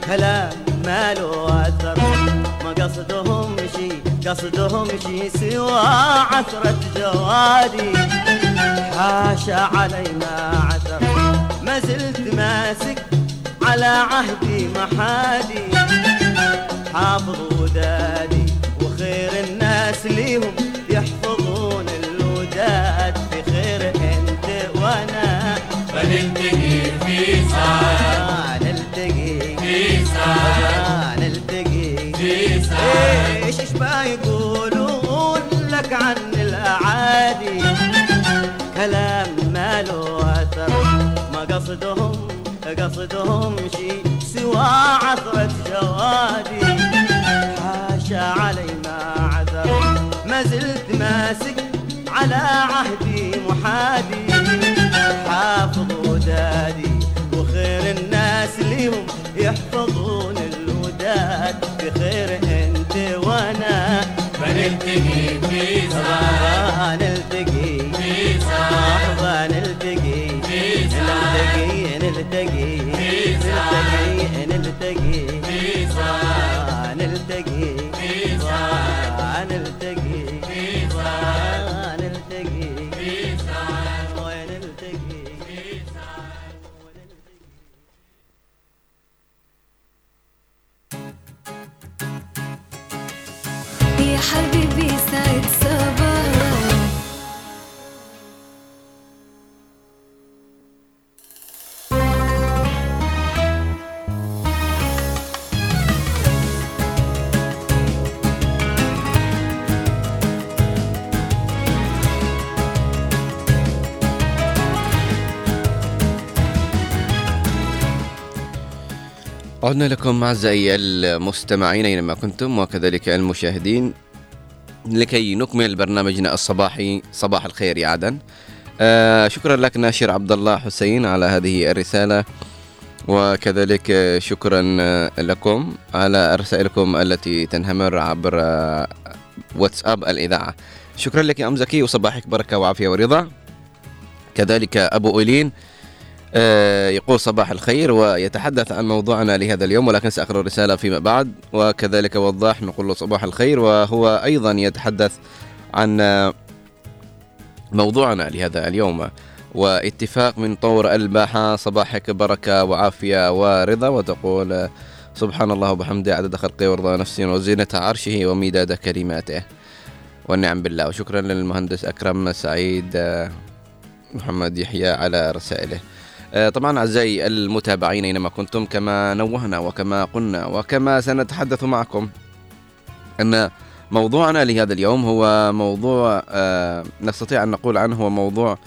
كلام ما له أثر. ما قصدهم شي قصدهم شي سوى عثرة جوادي. حاشا علي ما عثر. ما زلت ماسك على عهدي محادي. حافظ ودادي. الناس ليهم يحفظون الوداد في خير انت وأنا بنلتقي في سعادة. آه نلتقي في سعادة. آه نلتقي في سعادة. إيش إيش بيقولون لك عن الأعادي كلام ما له أثر ما قصدهم قصدهم شي سوى عثرة جوادي حاشا علي ما عثر ما زلت ماسك على عهدي محادي حافظ ودادي وخير الناس ليهم يحفظون الوداد بخير انت وأنا بنلتقي في سعادة. نلتقي في سعادة. نلتقي في. نلتقي نلتقي. نلتقي نلتقي. نلتقي عدنا لكم أعزائي المستمعين أينما كنتم وكذلك المشاهدين. لكي نكمل برنامجنا الصباحي صباح الخير يا عدن. آه شكرا لك ناشر عبد الله حسين على هذه الرسالة وكذلك شكرا آه، لكم على رسائلكم التي تنهمر عبر آه، واتساب الإذاعة. شكرا لك يا أم زكي وصباحك بركة وعافية ورضا. كذلك أبو أولين يقول صباح الخير ويتحدث عن موضوعنا لهذا اليوم ولكن سأقرأ الرسالة فيما بعد. وكذلك وضاح نقول له صباح الخير وهو أيضا يتحدث عن آه، موضوعنا لهذا اليوم. واتفاق من طور الباحة صباحك بركة وعافية ورضا. وتقول آه، سبحان الله وبحمده عدد خلقه ورضا نفسه وزينة عرشه ومداد كلماته. والنعم بالله. وشكرا للمهندس أكرم سعيد آه، محمد يحيى على رسائله. آه، طبعا أعزائي المتابعين أينما كنتم كما نوهنا وكما قلنا وكما سنتحدث معكم أن موضوعنا لهذا اليوم هو موضوع آه، نستطيع أن نقول عنه هو موضوع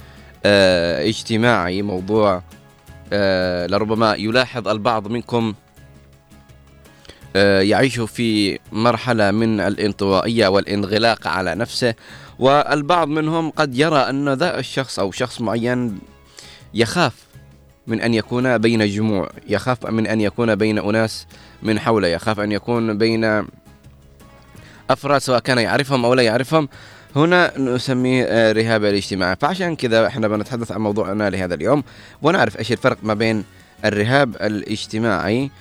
آه، اجتماعي موضوع آه، لربما يلاحظ البعض منكم آه، يعيش في مرحلة من الانطوائية والانغلاق على نفسه والبعض منهم قد يرى أن ذا الشخص أو شخص معين يخاف من أن يكون بين جموع يخاف من أن يكون بين أناس من حوله يخاف أن يكون بين أفراد سواء كان يعرفهم أو لا يعرفهم. هنا نسميه آه، رهاب الاجتماعي فعشان كذا إحنا بنتحدث عن موضوعنا لهذا اليوم ونعرف إيش الفرق ما بين الرهاب الاجتماعي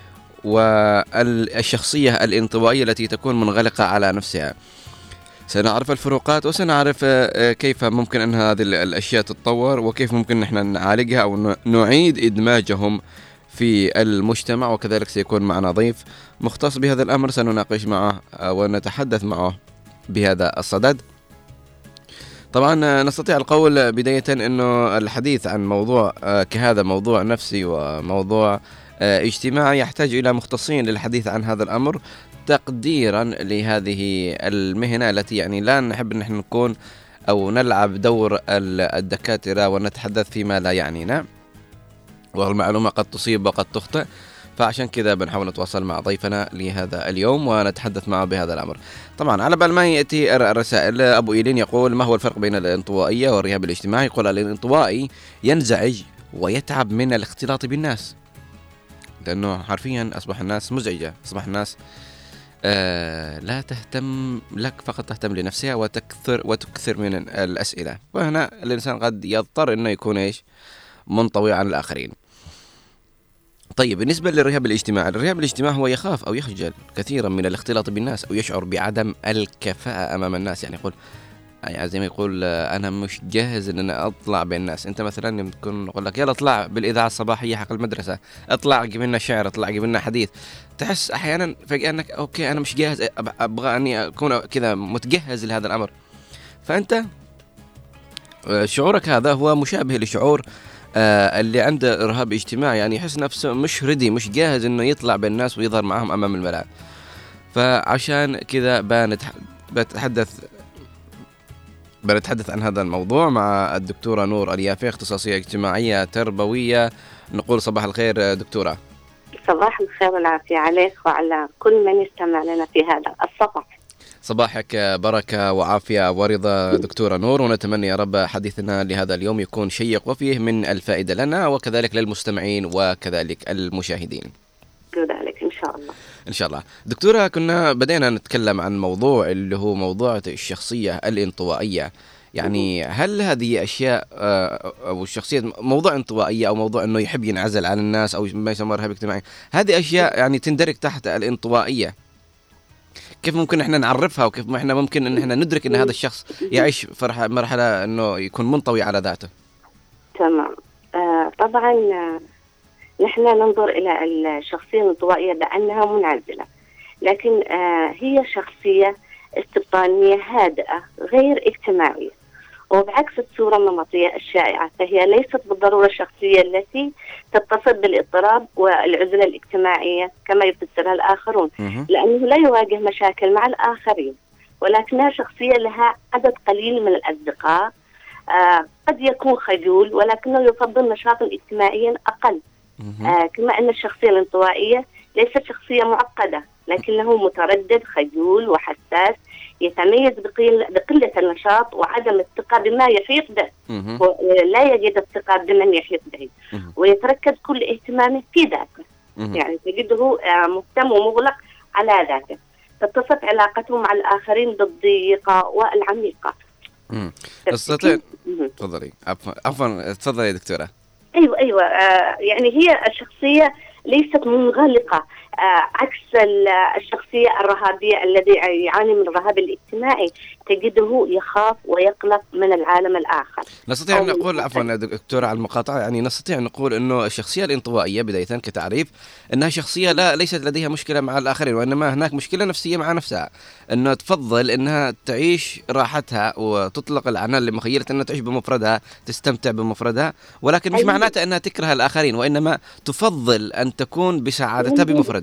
والشخصية الانطوائية التي تكون منغلقة على نفسها. سنعرف الفروقات وسنعرف آه، آه، كيف ممكن أن هذه ال- الأشياء تتطور وكيف ممكن نحن نعالجها أو نعيد إدماجهم في المجتمع وكذلك سيكون معنا ضيف مختص بهذا الأمر. سنناقش معه آه، ونتحدث معه بهذا الصدد. طبعا نستطيع القول بداية أنه الحديث عن موضوع كهذا موضوع نفسي وموضوع اجتماعي يحتاج إلى مختصين للحديث عن هذا الأمر. تقديرا لهذه المهنة التي يعني لا نحب أن نحن نكون أو نلعب دور ال- الدكاترة ونتحدث فيما لا يعنينا. والمعلومة قد تصيب وقد تخطئ. فعشان كذا بنحاول نتواصل مع ضيفنا لهذا اليوم ونتحدث معه بهذا الأمر. طبعا على بال ما الر- الرسائل أبو إيلين يقول ما هو الفرق بين الانطوائية والرهاب الاجتماعي؟ يقول الانطوائي ينزعج ويتعب من الاختلاط بالناس. لأنه حرفيا أصبح الناس مزعجة أصبح الناس آه لا تهتم لك فقط تهتم لنفسها وتكثر وتكثر من الأسئلة. وهنا الإنسان قد يضطر أنه يكون إيش؟ منطوي عن الآخرين. طيب بالنسبة للرهاب الاجتماعي الرهاب الاجتماعي هو يخاف أو يخجل كثيرا من الاختلاط بالناس أو يشعر بعدم الكفاءة أمام الناس. يعني يقول يعني زي ما يقول آه، أنا مش جاهز إن أنا أطلع بين الناس. أنت مثلا يوم تكون أقول لك يلا اطلع بالإذاعة الصباحية حق المدرسة اطلع جيب لنا شعر اطلع جيب لنا حديث. تحس أحيانا فجأة أنك أوكي أنا مش جاهز أبغى أني أكون كذا متجهز لهذا الأمر. فأنت آه، شعورك هذا هو مشابه لشعور آه اللي عنده رهاب اجتماعي. يعني يحس نفسه مش ردي مش جاهز إنه يطلع بين الناس ويظهر معهم أمام الملأ. فعشان كذا بنتح- بتحدث بنتحدث عن هذا الموضوع مع الدكتورة نور اليافي اختصاصية اجتماعية تربوية. نقول صباح الخير دكتورة. صباح الخير والعافية عليك وعلى كل من يستمع لنا في هذا الصباح. صباحك بركة وعافية ورضا دكتورة نور. ونتمنى يا رب حديثنا لهذا اليوم يكون شيق وفيه من الفائدة لنا وكذلك للمستمعين وكذلك المشاهدين. كذلك إن شاء الله. إن شاء الله. دكتورة كنا بدينا نتكلم عن موضوع اللي هو موضوع الشخصية الانطوائية. يعني هل هذه أشياء آه، أو الشخصية موضوع انطوائية أو موضوع أنه يحب ينعزل عن الناس أو ما يسمى رهاب اجتماعي هذه أشياء يعني تندرج تحت الانطوائية. كيف ممكن إحنا نعرفها وكيف إحنا ممكن إن إحنا ندرك إن هذا الشخص يعيش فرح مرحلة إنه يكون منطوي على ذاته؟ تمام. آه طبعا آه، نحن ننظر إلى الشخصية الانطوائية بأنها منعزلة. لكن آه هي شخصية استبطانية هادئة غير اجتماعية. وبعكس الصورة النمطية الشائعة فهي ليست بالضرورة الشخصية التي تتصل بالاضطراب والعزلة الاجتماعية كما يفسرها الآخرون. لأنه لا يواجه مشاكل مع الآخرين ولكنها شخصية لها عدد قليل من الأصدقاء آه قد يكون خجول ولكنه يفضل نشاطا اجتماعيا أقل. آه كما أن الشخصية الانطوائية ليست شخصية معقدة لكنه متردد خجول وحساس يتميز بقل بقلة النشاط وعدم الثقة بما يحيط به. لا يجد الثقة بمن يحيط به. ويتركز كل اهتمامه في ذاته. يعني تجده آه، مهتم ومغلق على ذاته. تتصف علاقته مع الآخرين بالضيقة والعميقة. استطيع تفضلي. عفوا عفوا تفضلي يا دكتورة. أيوه أيوه. آه يعني هي الشخصية ليست منغلقة. عكس الشخصية الرهابية الذي يعاني من الرهاب الاجتماعي تجده يخاف ويقلق من العالم الآخر. نستطيع أن نقول عفوا دكتورة على المقاطعة يعني نستطيع أن نقول إنه الشخصية الانطوائية بدايه كتعريف إنها شخصية لا ليست لديها مشكلة مع الآخرين وإنما هناك مشكلة نفسية مع نفسها إنه تفضل إنها تعيش راحتها وتطلق العنان لمخيلة إنها تعيش بمفردها تستمتع بمفردها ولكن مش أيوة. معناتها إنها تكره الآخرين وإنما تفضل أن تكون بسعادتها بمفردها.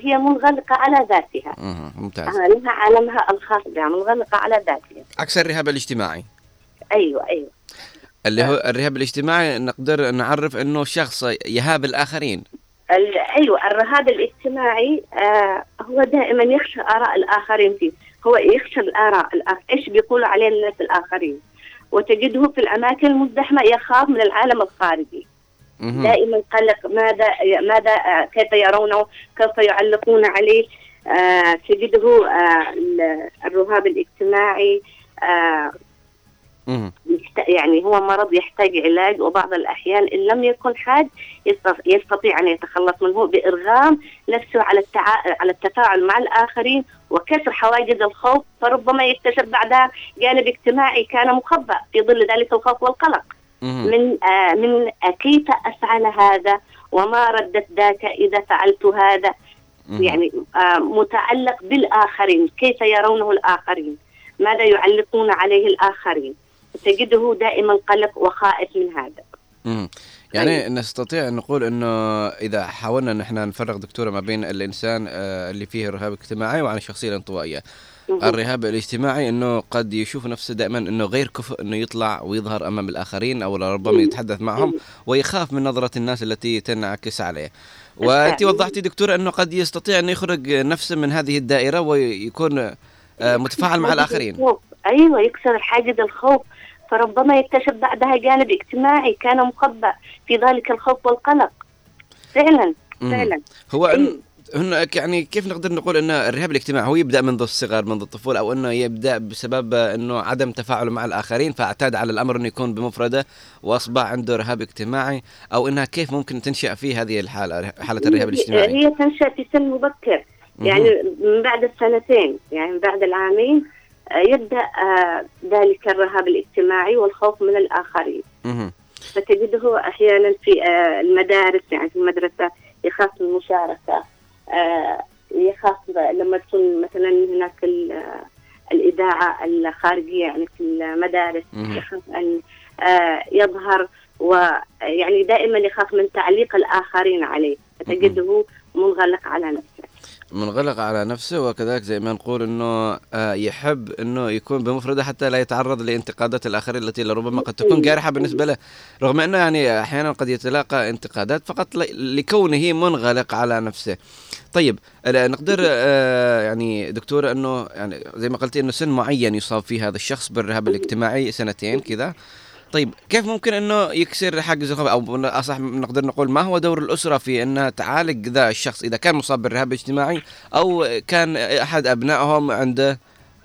هي منغلقة على ذاتها. ممتاز. لها عالمها الخاص بها منغلقة على ذاتها. عكس الرهاب الاجتماعي. أيوة أيوة. اللي هو الرهاب الاجتماعي نقدر نعرف إنه شخص يهاب الآخرين. أيوه الرهاب الاجتماعي آه هو دائما يخشى آراء الآخرين فيه. هو يخشى الآراء الآخر. إيش بيقولوا عليه الناس الآخرين؟ وتجده في الأماكن المزدحمة يخاف من العالم الخارجي. دائما قلق ماذا ماذا آه، كيف يرونه كيف يعلقون عليه. آه تجده آه الرهاب الاجتماعي يعني هو مرض يحتاج علاج وبعض الأحيان إن لم يكن حاد يستطيع أن يتخلص منه بإرغام نفسه على. على التفاعل مع الآخرين وكسر حواجز الخوف فربما يكتشف بعدها جانب اجتماعي كان مخبأ في ظل ذلك الخوف والقلق. من آه من كيف افعل هذا وما ردت ذاك إذا فعلت هذا. يعني آه متعلق بالآخرين. كيف يرونه الآخرين؟ ماذا يعلقون عليه الآخرين؟ تجده دائما قلق وخائف من هذا. مم. يعني أيه. نستطيع أن نقول أنه إذا حاولنا أن إحنا نفرق دكتورة ما بين الإنسان آه، اللي فيه رهاب اجتماعي وعن الشخصية الانطوائية. الرهاب الاجتماعي إنه قد يشوف نفسه دائما إنه غير كفء إنه يطلع ويظهر أمام الآخرين أو ربما يتحدث معهم ويخاف من نظرة الناس التي تنعكس عليه. وأنت وضحتي دكتورة إنه قد يستطيع إنه يخرج نفسه من هذه الدائرة ويكون آه، متفاعل مع الآخرين. أيوه يكسر حاجز الخوف فربما يكتشف بعدها جانب اجتماعي كان مخبأ في ذلك الخوف والقلق. فعلا فعلا. هو إن هناك يعني كيف نقدر نقول ان الرهاب الاجتماعي هو يبدأ منذ الصغر منذ الطفولة أو إنه يبدأ بسبب إنه عدم تفاعله مع الآخرين فاعتاد على الأمر إنه يكون بمفردة وأصبح عنده رهاب اجتماعي أو إنها كيف ممكن تنشأ في هذه الحالة حالة الرهاب الاجتماعي؟ هي تنشأ في سن مبكر يعني من بعد السنتين يعني من بعد العامين آه، يبدأ آه، ذلك الرهاب الاجتماعي والخوف من الآخرين. فتجده أحيانا في آه، المدارس يعني في المدرسة يخاف من المشاركة آه، يخاف لما تكون مثلا هناك الإذاعة الخارجية يعني في المدارس يخاف أن آه، يظهر ويعني دائما يخاف من تعليق الآخرين عليه. فتجده منغلق على نفسه. منغلق على نفسه وكذلك زي ما نقول إنه آه، يحب إنه يكون بمفرده حتى لا يتعرض لانتقادات الآخرين التي لربما قد تكون جارحة بالنسبة له. رغم إنه يعني أحيانا قد يتلاقى انتقادات فقط لكونه منغلق على نفسه. طيب نقدر آه، يعني دكتور إنه يعني زي ما قلتي إنه سن معين يصاب فيه هذا الشخص بالرهاب الاجتماعي سنتين كذا. طيب كيف ممكن إنه يكسر حاجز الخوف أو أصح نقدر نقول ما هو دور الأسرة في انها تعالج ذا الشخص؟ إذا كان مصاب بالرهاب الاجتماعي أو كان أحد أبنائهم عنده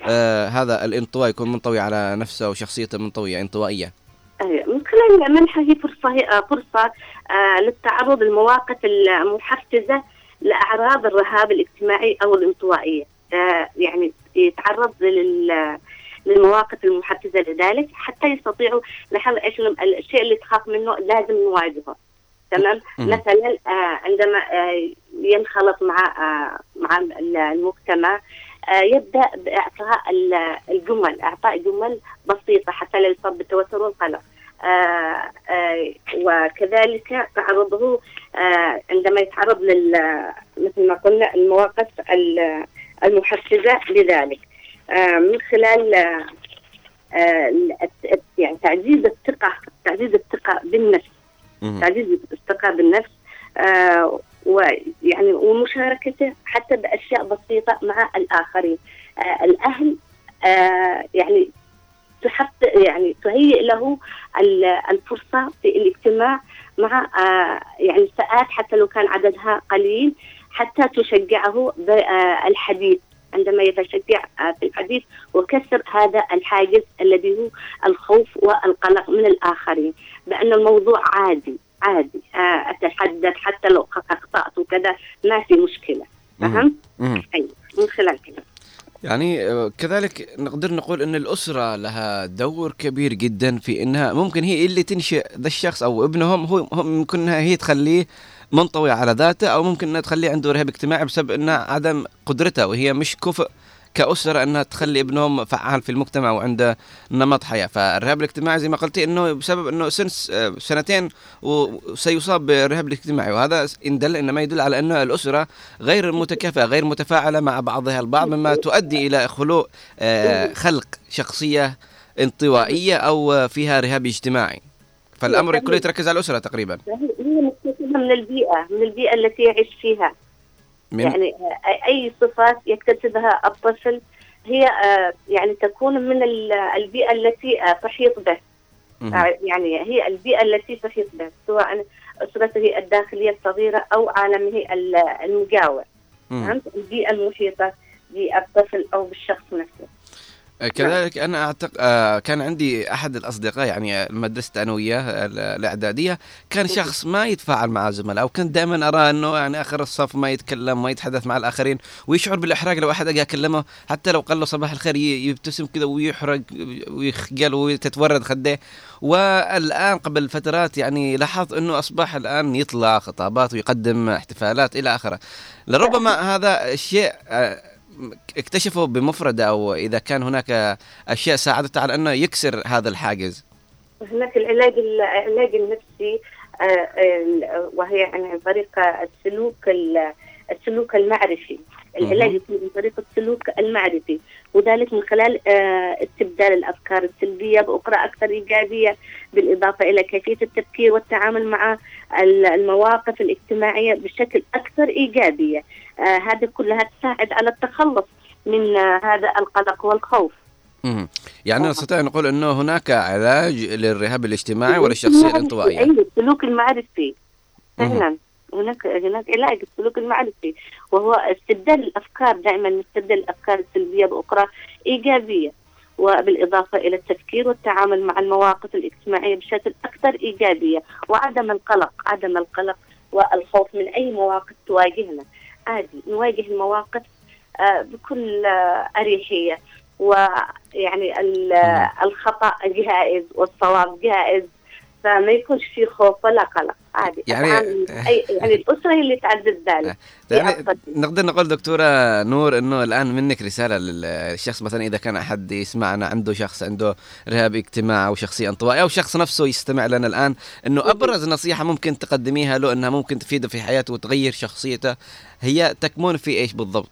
آه هذا الانطواء يكون منطوي على نفسه وشخصيته منطوية انطوائية. أيوة، من خلال المنحة هي فرصة آه، فرصة آه للتعرض للمواقف المحفزة لأعراض الرهاب الاجتماعي أو الانطوائية. آه، يعني يتعرض لل للمواقف المحفزة لذلك حتى يستطيعوا لاحظ إيش الشيء اللي تخاف منه لازم نواجهه. تمام. مثلا آه، عندما آه، ينخلط مع آه، مع المجتمع آه، يبدأ بإعطاء ال- الجمل إعطاء جمل بسيطة حتى لا يصاب بالتوتر والقلق. آه، آه، وكذلك تعرضه عندما يتعرض لل مثل ما قلنا المواقف ال- المحفزة لذلك. من خلال آه، آه، يعني تعزيز الثقة تعزيز الثقة بالنفس. تعزيز الثقة بالنفس آه، ويعني ومشاركته حتى بأشياء بسيطة مع الآخرين. آه، الأهل آه، يعني تحط يعني تهيئ له ال- الفرصة في الاجتماع مع آه، يعني ساعات حتى لو كان عددها قليل حتى تشجعه بالحديث عندما يتشجع في الحديث وكسر هذا الحاجز الذي هو الخوف والقلق من الآخرين. بأن الموضوع عادي عادي. آه، أتحدث حتى لو أخطأت وكذا ما في مشكلة. فهمت؟ مم. أيوة من خلال كذا يعني آه، كذلك نقدر نقول أن الأسرة لها دور كبير جدا في إنها ممكن هي اللي تنشئ ذا الشخص أو ابنهم هو ممكن هي تخليه منطوي على ذاته أو ممكن إنها تخليه عنده رهاب اجتماعي بسبب انها عدم قدرتها وهي مش كفء كأسرة أنها تخلي ابنهم فعال في المجتمع وعنده نمط حياة. فالرهاب الاجتماعي زي ما قلتي أنه بسبب أنه سن آه، سنتين وسيصاب بالرهاب الاجتماعي. وهذا إن دل إنما يدل على أن الأسرة غير متكافئة غير متفاعلة مع بعضها. البعض مما تؤدي إلى خلق آه، خلق شخصية انطوائية أو فيها رهاب اجتماعي. فالأمر كله يتركز على الأسرة تقريبا. هي مكتسبة من البيئة من البيئة التي يعيش فيها. من؟ يعني آه، أي صفات يكتسبها الطفل هي آه، يعني تكون من ال- البيئة التي تحيط به. آه، يعني هي البيئة التي تحيط به سواء أسرته الداخلية الصغيرة أو عالمه ال- المجاور. فهمت؟ البيئة المحيطة بالطفل أو بالشخص نفسه. كذلك أنا اعتقد آه، كان عندي أحد الأصدقاء يعني مدرسة أنا وياه ال- الإعدادية كان شخص ما يتفاعل مع زملائه وكنت دائما ارى إنه يعني آخر الصف ما يتكلم ما يتحدث مع الآخرين ويشعر بالإحراج لو أحد اجى اكلمه حتى لو قال له صباح الخير يبتسم كذا ويحرج ويخجل وتتورد خديه والآن قبل فترات يعني لاحظت إنه أصبح الآن يطلع خطابات ويقدم احتفالات إلى آخره. لربما هذا الشيء اكتشفوا بمفردة أو إذا كان هناك أشياء ساعدته على أنه يكسر هذا الحاجز؟ هناك العلاج العلاج النفسي آه، آه، وهي يعني عن طريق السلوك ال- السلوك المعرفي. العلاج. يكون عن طريق السلوك المعرفي. وذلك من خلال آه، استبدال الأفكار السلبية بأخرى أكثر إيجابية بالإضافة إلى كيفية التفكير والتعامل مع ال- المواقف الاجتماعية بشكل أكثر إيجابية. هذه كلها تساعد على التخلص من آه، هذا القلق والخوف. مم. يعني نستطيع أن نقول أنه هناك علاج للرهاب الاجتماعي وللشخصية الانطوائية؟ أيوه السلوك المعرفي. فعلا. هناك هناك علاج السلوك المعرفي. وهو استبدال الأفكار دائما نستبدل الأفكار السلبية بأخرى إيجابية وبالإضافة إلى التفكير والتعامل مع المواقف الاجتماعية بشكل أكثر إيجابية وعدم القلق عدم القلق والخوف من أي مواقف تواجهنا. عادي نواجه المواقف آه، بكل آه، أريحية. ويعني ال- الخطأ جائز والصواب جائز. فما يكونش في خوف ولا قلق. عادي. يعني- أي يعني الأسرة هي اللي تعزز ذلك يعني نقدر نقول دكتورة نور أنه الآن منك رسالة للشخص مثلا إذا كان أحد يسمعنا عنده شخص عنده رهاب اجتماعي أو شخصية انطوائية أو شخص نفسه يستمع لنا الآن أنه أبرز نصيحة ممكن تقدميها له أنها ممكن تفيده في حياته وتغير شخصيته هي تكمن في إيش بالضبط؟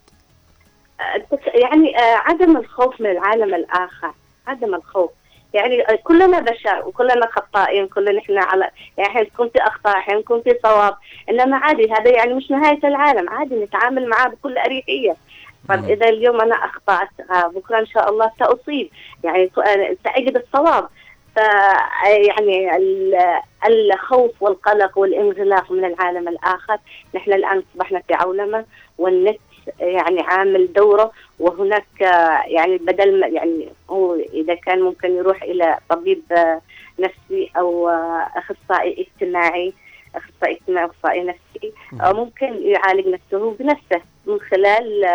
التك- يعني آه، عدم الخوف من العالم الآخر. عدم الخوف. يعني كلنا بشر وكلنا خطائين كلنا إحنا على يعني أحيانا يكون في اخطاء أحيانا يكون في صواب. إنما عادي هذا يعني مش نهاية العالم. عادي نتعامل معاه بكل أريحية. طب إذا اليوم أنا أخطأت آه، بكرة إن شاء الله سأصيب. يعني آه، سأجد الصواب. ف آه، يعني ال- الخوف والقلق والانغلاق من العالم الآخر. نحن الآن أصبحنا في عولمة والنت يعني عامل دوره وهناك آه، يعني بدل ما يعني هو إذا كان ممكن يروح إلى طبيب آه، نفسي أو آه، أخصائي اجتماعي أخصائي اجتماعي اخصائي نفسي ممكن يعالج نفسه بنفسه من خلال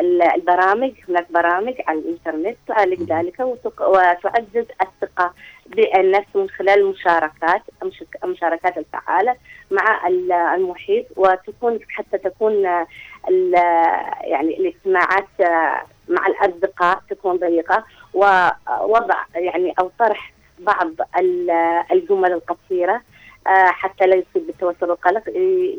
ال- البرامج هناك برامج على الإنترنت تعالج ذلك وتعزز الثقة بالنفس من خلال المشاركات المشاركات الفعالة مع ال- المحيط وتكون حتى تكون يعني الاجتماعات آه، مع الأصدقاء تكون ضيقة ووضع يعني أو طرح بعض ال- الجمل القصيرة آه، حتى لا يصيب بالتوتر والقلق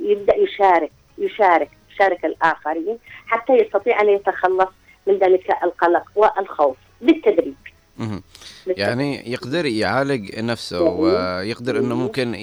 يبدأ يشارك يشارك يشارك الآخرين حتى يستطيع أن يتخلص من ذلك القلق والخوف بالتدريج مهم. يعني يقدر يعالج نفسه ويقدر إنه ممكن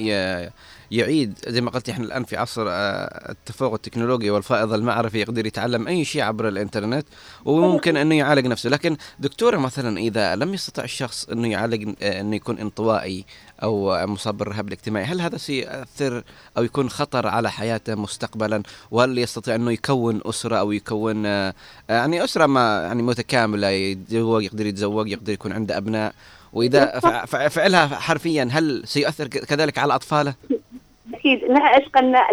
يعيد زي ما قلت إحنا الآن في عصر آه، التفوق التكنولوجي والفائض المعرفي يقدر يتعلم أي شيء عبر الإنترنت وممكن أنه يعالج نفسه. لكن دكتوره مثلا إذا لم يستطع الشخص أنه يعالج آه، أنه يكون انطوائي أو مصاب بالرهاب الاجتماعي هل هذا سيؤثر أو يكون خطر على حياته مستقبلا؟ وهل يستطيع أنه يكون أسرة أو يكون آه، يعني أسرة ما يعني متكاملة يتزوج يقدر يتزوج يقدر يكون عنده أبناء؟ وإذا فع- فع- فعلها حرفيا هل سيؤثر كذلك على أطفاله؟ أكيد. انها إيش قلنا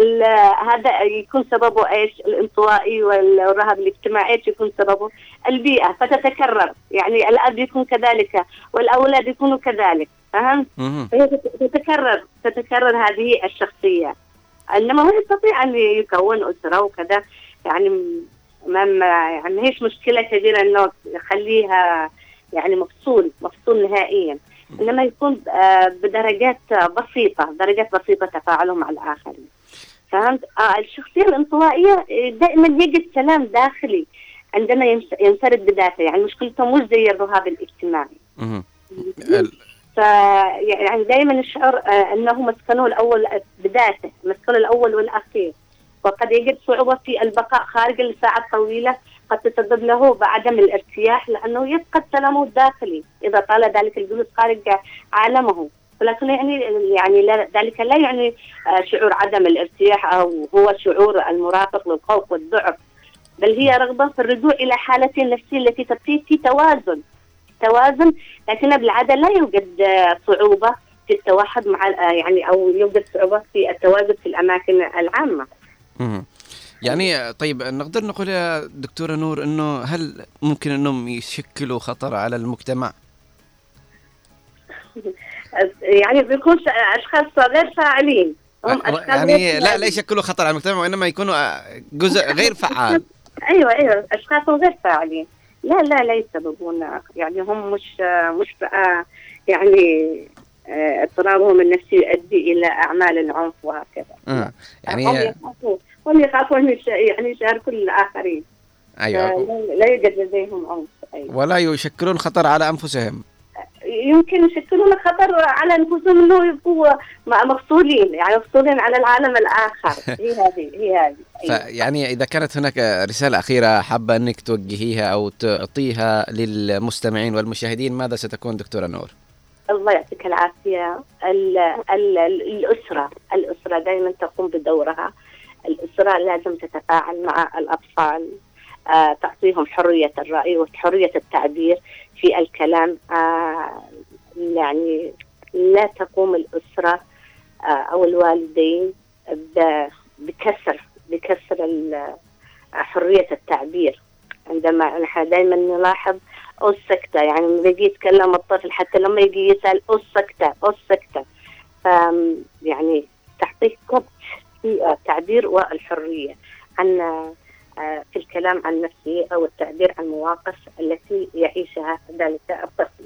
هذا يكون سببه إيش؟ الانطوائي والرهاب الاجتماعي إيش يكون سببه؟ البيئة فتتكرر. يعني الأب يكون كذلك والأولاد يكونوا كذلك. فهمت؟ فهي تت- تتكرر تتكرر هذه الشخصية. إنما ما يستطيع أن يكون أسرة وكذا. يعني ما ما يعني ما هيش مشكلة كبيرة إنه يخليها يعني مفصول مفصول نهائيا. إنما يكون آه، بدرجات بسيطة درجات بسيطة تفاعله مع الآخرين. فهمت؟ آه الشخصية الانطوائية دائما يجد سلام داخلي عندما ينفرد بذاته. يعني مشكلته مش زي الرهاب الاجتماعي. ف يعني دائما يشعر آه، أنه مسكنه الأول بذاته مسكنه الأول والأخير. وقد يجد صعوبة في البقاء خارج لساعات طويله قد تسبب له بعدم الارتياح لأنه يفقد سلامه الداخلي. إذا طال ذلك الجلوس خارج عالمه. ولكن يعني يعني لا ذلك لا يعني آه، شعور عدم الارتياح أو هو شعور المرافق للخوف والذعر بل هي رغبة في الرجوع إلى حالته النفسية التي تبقي في توازن. توازن لكن بالعادة لا يوجد آه، صعوبة في التوحد مع آه، يعني أو يوجد صعوبة في التواجد في الأماكن العامة. يعني طيب نقدر نقول يا دكتورة نور إنه هل ممكن إنهم يشكلوا خطر على المجتمع؟ يعني بيكون أشخاص غير فاعلين هم أشخاص يعني غير لا لا. يشكلوا خطر على المجتمع وإنما يكونوا آه، جزء غير فعال أيوه أيوه اشخاص غير فاعلين لا لا لا يسببون يعني هم مش مش بقى يعني آه، اضطرابهم النفسي يؤدي إلى أعمال العنف وهكذا آه. هم يعني يخافون هم يخافون يعني يشاركوا الآخرين. أيوه. لا- يوجد لديهم عنف أيوة. ولا يشكلون خطر على أنفسهم. يمكن يشكلون خطر على أنفسهم إنه يبقوا مفصولين يعني مفصولين على العالم الآخر. هي هذه هي هذه. أيوة. فيعني إذا كانت هناك رسالة أخيرة حابة أنك توجهيها أو تعطيها للمستمعين والمشاهدين ماذا ستكون دكتورة نور؟ الله يعطيك العافية. ال ال الأسرة الأسرة دائما تقوم بدورها. الأسرة لازم تتفاعل مع الأطفال آه تعطيهم حرية الرأي وحرية التعبير في الكلام آه يعني لا تقوم الأسرة آه أو الوالدين بكسر بكسر حرية التعبير. عندما نحن دائما نلاحظ أو السكتة يعني لما يتكلم الطفل حتى لما يجي يسأل أو السكتة أو السكتة ف يعني تعطيه كبت في التعبير والحرية عن آه، في الكلام عن نفسه أو التعبير عن المواقف التي يعيشها ذلك الطفل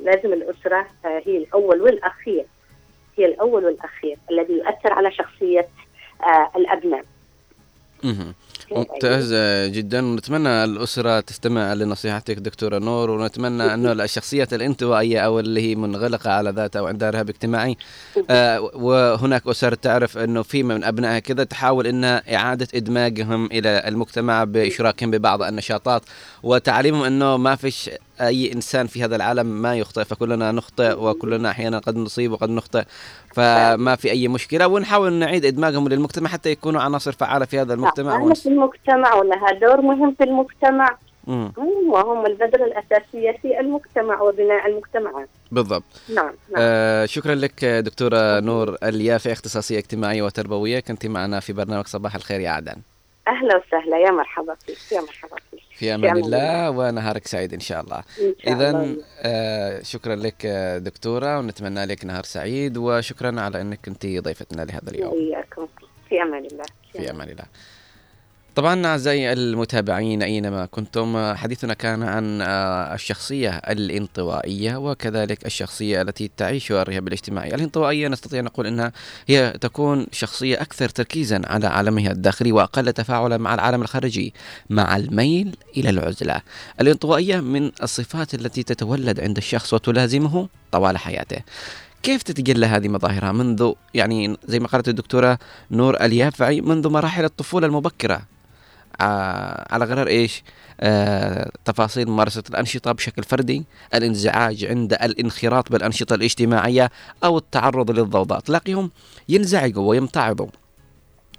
لازم الأسرة آه، هي الأول والأخير هي الأول والأخير الذي يؤثر على شخصية آه، الأبناء. ممتاز جدا. ونتمنى الأسرة تستمع لنصيحتك دكتورة نور ونتمنى أنه الشخصيات الانطوائية أو اللي هي منغلقة على ذاتها وعندها رهاب اجتماعي. آه وهناك أسر تعرف أنه في من أبنائها كذا تحاول أنها إعادة إدماجهم إلى المجتمع بإشراكهم ببعض النشاطات وتعليمهم أنه ما فيش أي إنسان في هذا العالم ما يخطئ فكلنا نخطئ وكلنا أحيانا قد نصيب وقد نخطئ فما في أي مشكلة. ونحاول نعيد إدماجهم للمجتمع حتى يكونوا عناصر فعالة في هذا المجتمع. في المجتمع ولها دور مهم في المجتمع؟ مم. وهم البذرة الأساسية في المجتمع وبناء المجتمعات بالضبط. نعم نعم. آه شكرا لك دكتورة نور اليافع اختصاصية اجتماعية وتربوية. كنت معنا في برنامج صباح الخير يا عدن. أهلا وسهلا. يا مرحبا فيك يا مرحبا فيك. في أمان الله ونهارك سعيد إن شاء الله. اذا. آه شكرا لك دكتورة ونتمنى لك نهار سعيد وشكرا على إنك كنت ضيفتنا لهذا اليوم. في أمان الله. في أمان الله. طبعا أعزائي المتابعين أينما كنتم حديثنا كان عن آه، الشخصية الانطوائية وكذلك الشخصية التي تعيش الرهاب الاجتماعي، الانطوائية نستطيع نقول إنها هي تكون شخصية أكثر تركيزا على عالمها الداخلي وأقل تفاعلا مع العالم الخارجي، مع الميل إلى العزلة. الانطوائية من الصفات التي تتولد عند الشخص وتلازمه طوال حياته. كيف تتجلى هذه مظاهرها منذ يعني زي ما قالت الدكتورة نور اليافعي منذ مراحل الطفولة المبكرة ع- على غرار إيش؟ آه تفاصيل ممارسة الأنشطة بشكل فردي، الإنزعاج عند الانخراط بالأنشطة الاجتماعية أو التعرض للضوضاء، تلاقيهم ينزعجوا ويمتعضوا.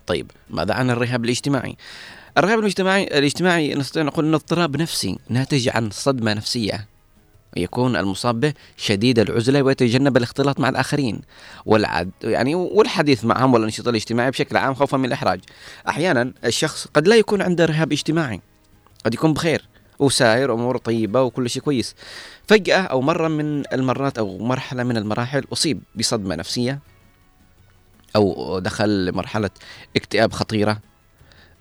طيب ماذا عن الرهاب الاجتماعي؟ الرهاب الاجتماعي الاجتماعي نستطيع نقول إنه اضطراب نفسي ناتج عن صدمة نفسية يكون المصاب به شديد العزلة ويتجنب الاختلاط مع الآخرين والعد يعني والحديث معهم والأنشطة الاجتماعية بشكل عام خوفا من الإحراج. أحيانا الشخص قد لا يكون عنده رهاب اجتماعي قد يكون بخير وساير أمور طيبة وكل شيء كويس. فجأة أو مرة من المرات أو مرحلة من المراحل أصيب بصدمة نفسية أو دخل لمرحلة اكتئاب خطيرة.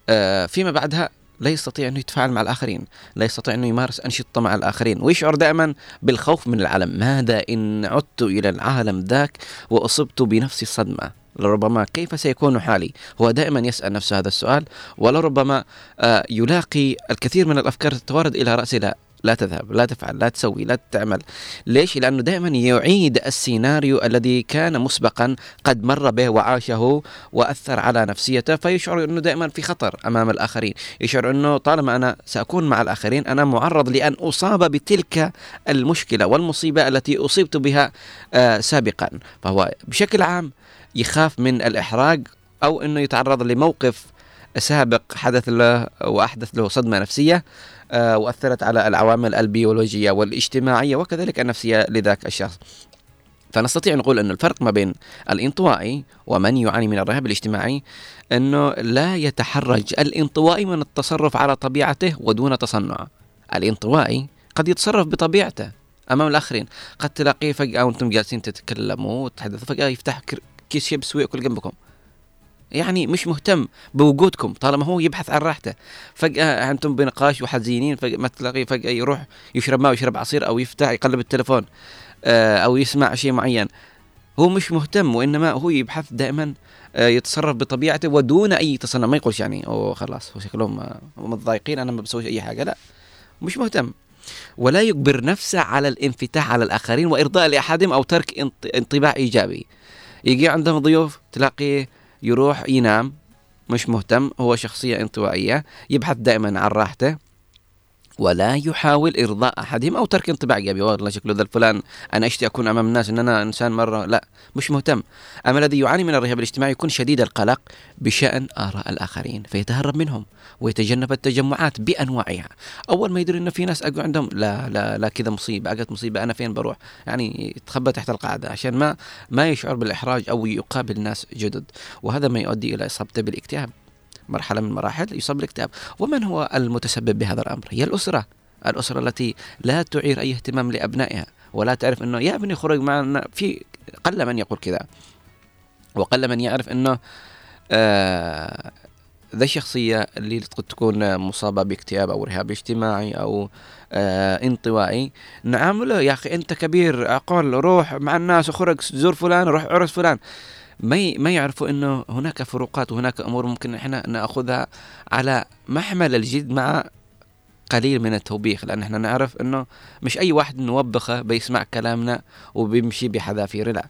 آه، فيما بعدها لا يستطيع انه يتفاعل مع الآخرين، لا يستطيع انه يمارس أنشطة مع الآخرين، ويشعر دائما بالخوف من العالم، ماذا إن عدت إلى العالم ذاك وأصبت بنفس الصدمة؟ لربما كيف سيكون حالي؟ هو دائما يسأل نفسه هذا السؤال ولربما آه، يلاقي الكثير من الأفكار تتوارد إلى راسه لا لا تذهب لا تفعل لا تسوي لا تعمل. ليش؟ لأنه دائما يعيد السيناريو الذي كان مسبقا قد مر به وعاشه وأثر على نفسيته فيشعر أنه دائما في خطر أمام الآخرين. يشعر أنه طالما أنا سأكون مع الآخرين أنا معرض لأن أصاب بتلك المشكلة والمصيبة التي أصبت بها آه سابقا. فهو بشكل عام يخاف من الإحراج أو أنه يتعرض لموقف سابق حدث له وأحدث له صدمة نفسية. وأثرت على العوامل البيولوجية والاجتماعية وكذلك النفسية لذاك الشخص. فنستطيع نقول أن الفرق ما بين الانطوائي ومن يعاني من الرهاب الاجتماعي أنه لا يتحرج. الانطوائي من التصرف على طبيعته ودون تصنع. الانطوائي قد يتصرف بطبيعته أمام الآخرين. قد تلاقيه فجأة وأنتم جالسين تتكلموا وتتحدثوا فجأة يفتح كيس شيبس ويأكل جنبكم. يعني مش مهتم بوجودكم طالما هو يبحث عن راحته. فجأة أنتم بنقاش وحزينين فجأة ما تلاقيه فجأة يروح يشرب ماء ويشرب عصير أو يفتح يقلب التلفون آه، أو يسمع شيء معين. هو مش مهتم وإنما هو يبحث دائما آه، يتصرف بطبيعته ودون أي تصنع. ما يقولش يعني أوه خلاص هو شكلهم آه، متضايقين أنا ما بسويش أي حاجة. لا مش مهتم. ولا يجبر نفسه على الانفتاح على الآخرين وإرضاء لأحدهم أو ترك انط- انطباع إيجابي. يجي عندهم ضيوف تلاقيه يروح ينام مش مهتم هو شخصية انطوائية يبحث دائما عن راحته. ولا يحاول إرضاء أحدهم أو ترك انطباع إيجابي. والله شكله ذا الفلان أنا أشتي أكون أمام الناس إن أنا إنسان مرة لا مش مهتم. أما الذي يعاني من الرهاب الاجتماعي يكون شديد القلق بشأن آراء الآخرين فيتهرب منهم ويتجنب التجمعات بأنواعها. أول ما يدري انه في ناس أقعد عندهم لا لا لا كذا مصيبة اجت مصيبة أنا فين بروح؟ يعني يتخبى تحت القاعدة عشان ما ما يشعر بالإحراج أو يقابل ناس جدد. وهذا ما يؤدي إلى إصابته بالإكتئاب. مرحلة من المراحل يصاب بالاكتئاب ومن هو المتسبب بهذا الأمر؟ هي الأسرة. الأسرة التي لا تعير أي اهتمام لأبنائها ولا تعرف أنه يا ابني خرج معنا. في قل من يقول كذا. وقل من يعرف أنه آه ذا الشخصية اللي قد تكون مصابة باكتئاب أو رهاب اجتماعي أو آه انطوائي. نعامله يا أخي أنت كبير أقول روح مع الناس وخرج زور فلان روح عرس فلان. ما ما يعرفوا إنه هناك فروقات وهناك أمور ممكن إحنا نأخذها على محمل الجد مع قليل من التوبيخ لأن إحنا نعرف إنه مش أي واحد نوبخه بيسمع كلامنا وبيمشي بحذافير لا.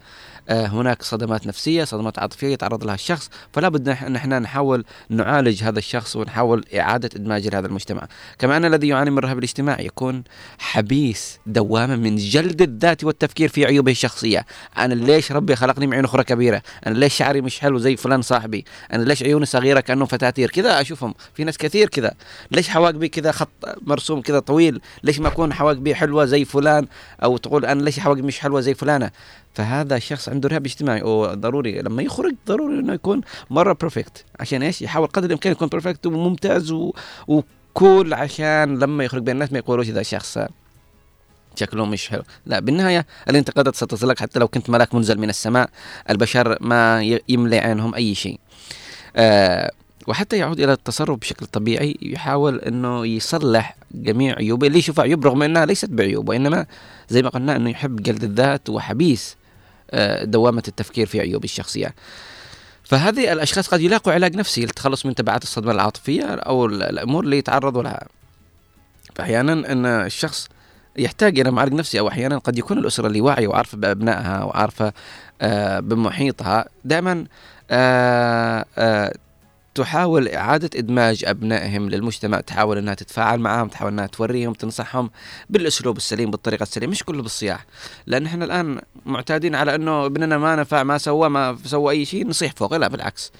هناك صدمات نفسية صدمات عاطفية يتعرض لها الشخص فلا بد ان إحنا نحاول نعالج هذا الشخص ونحاول إعادة ادماجه لهذا المجتمع. كما أن الذي يعاني من الرهاب الاجتماعي يكون حبيس دوامه من جلد الذات والتفكير في عيوبه الشخصية. أنا ليش ربي خلقني معين أخرى كبيرة؟ أنا ليش شعري مش حلو زي فلان صاحبي؟ أنا ليش عيوني صغيرة كانه فتاتير؟ كذا أشوفهم. في ناس كثير كذا. ليش حواقبي كذا خط مرسوم كذا طويل؟ ليش ما أكون حواقبي حلوة زي فلان؟ أو تقول أنا ليش حواقبي مش حلوة زي فلانة؟ فهذا الشخص عنده رهاب اجتماعي وضروري لما يخرج ضروري إنه يكون مرة perfect عشان إيش؟ يحاول قدر الإمكان يكون perfect وممتاز و... و cool عشان لما يخرج بين الناس ما يقولوش ذا شخص شكله مش حلو. لا بالنهاية الانتقادات ستصلك حتى لو كنت ملاك منزل من السماء. البشر ما يملي عينهم أي شيء. آه وحتى يعود إلى التصرف بشكل طبيعي يحاول أنه يصلح جميع عيوبه. اللي يشوف عيوب رغم أنها ليست بعيوب وإنما زي ما قلنا أنه يحب جلد الذات وحبيس دوامة التفكير في عيوب الشخصية. فهذه الأشخاص قد يلاقوا علاج نفسي للتخلص من تبعات الصدمة العاطفية أو ال- الأمور اللي يتعرضوا لها. فأحيانا أن الشخص يحتاج إلى معالج نفسي أو أحيانا قد يكون الأسرة اللي واعية وعارفة بأبنائها وعارفة آه، بمحيطها دائما آه، آه، تحاول إعادة إدماج أبنائهم للمجتمع تحاول أنها تتفاعل معهم تحاول أنها توريهم تنصحهم بالأسلوب السليم بالطريقة السليمة مش كله بالصياح. لأن إحنا الآن معتادين على أنه ابننا ما نفع ما سوى ما سوى أي شيء نصيح فوقه لا بالعكس.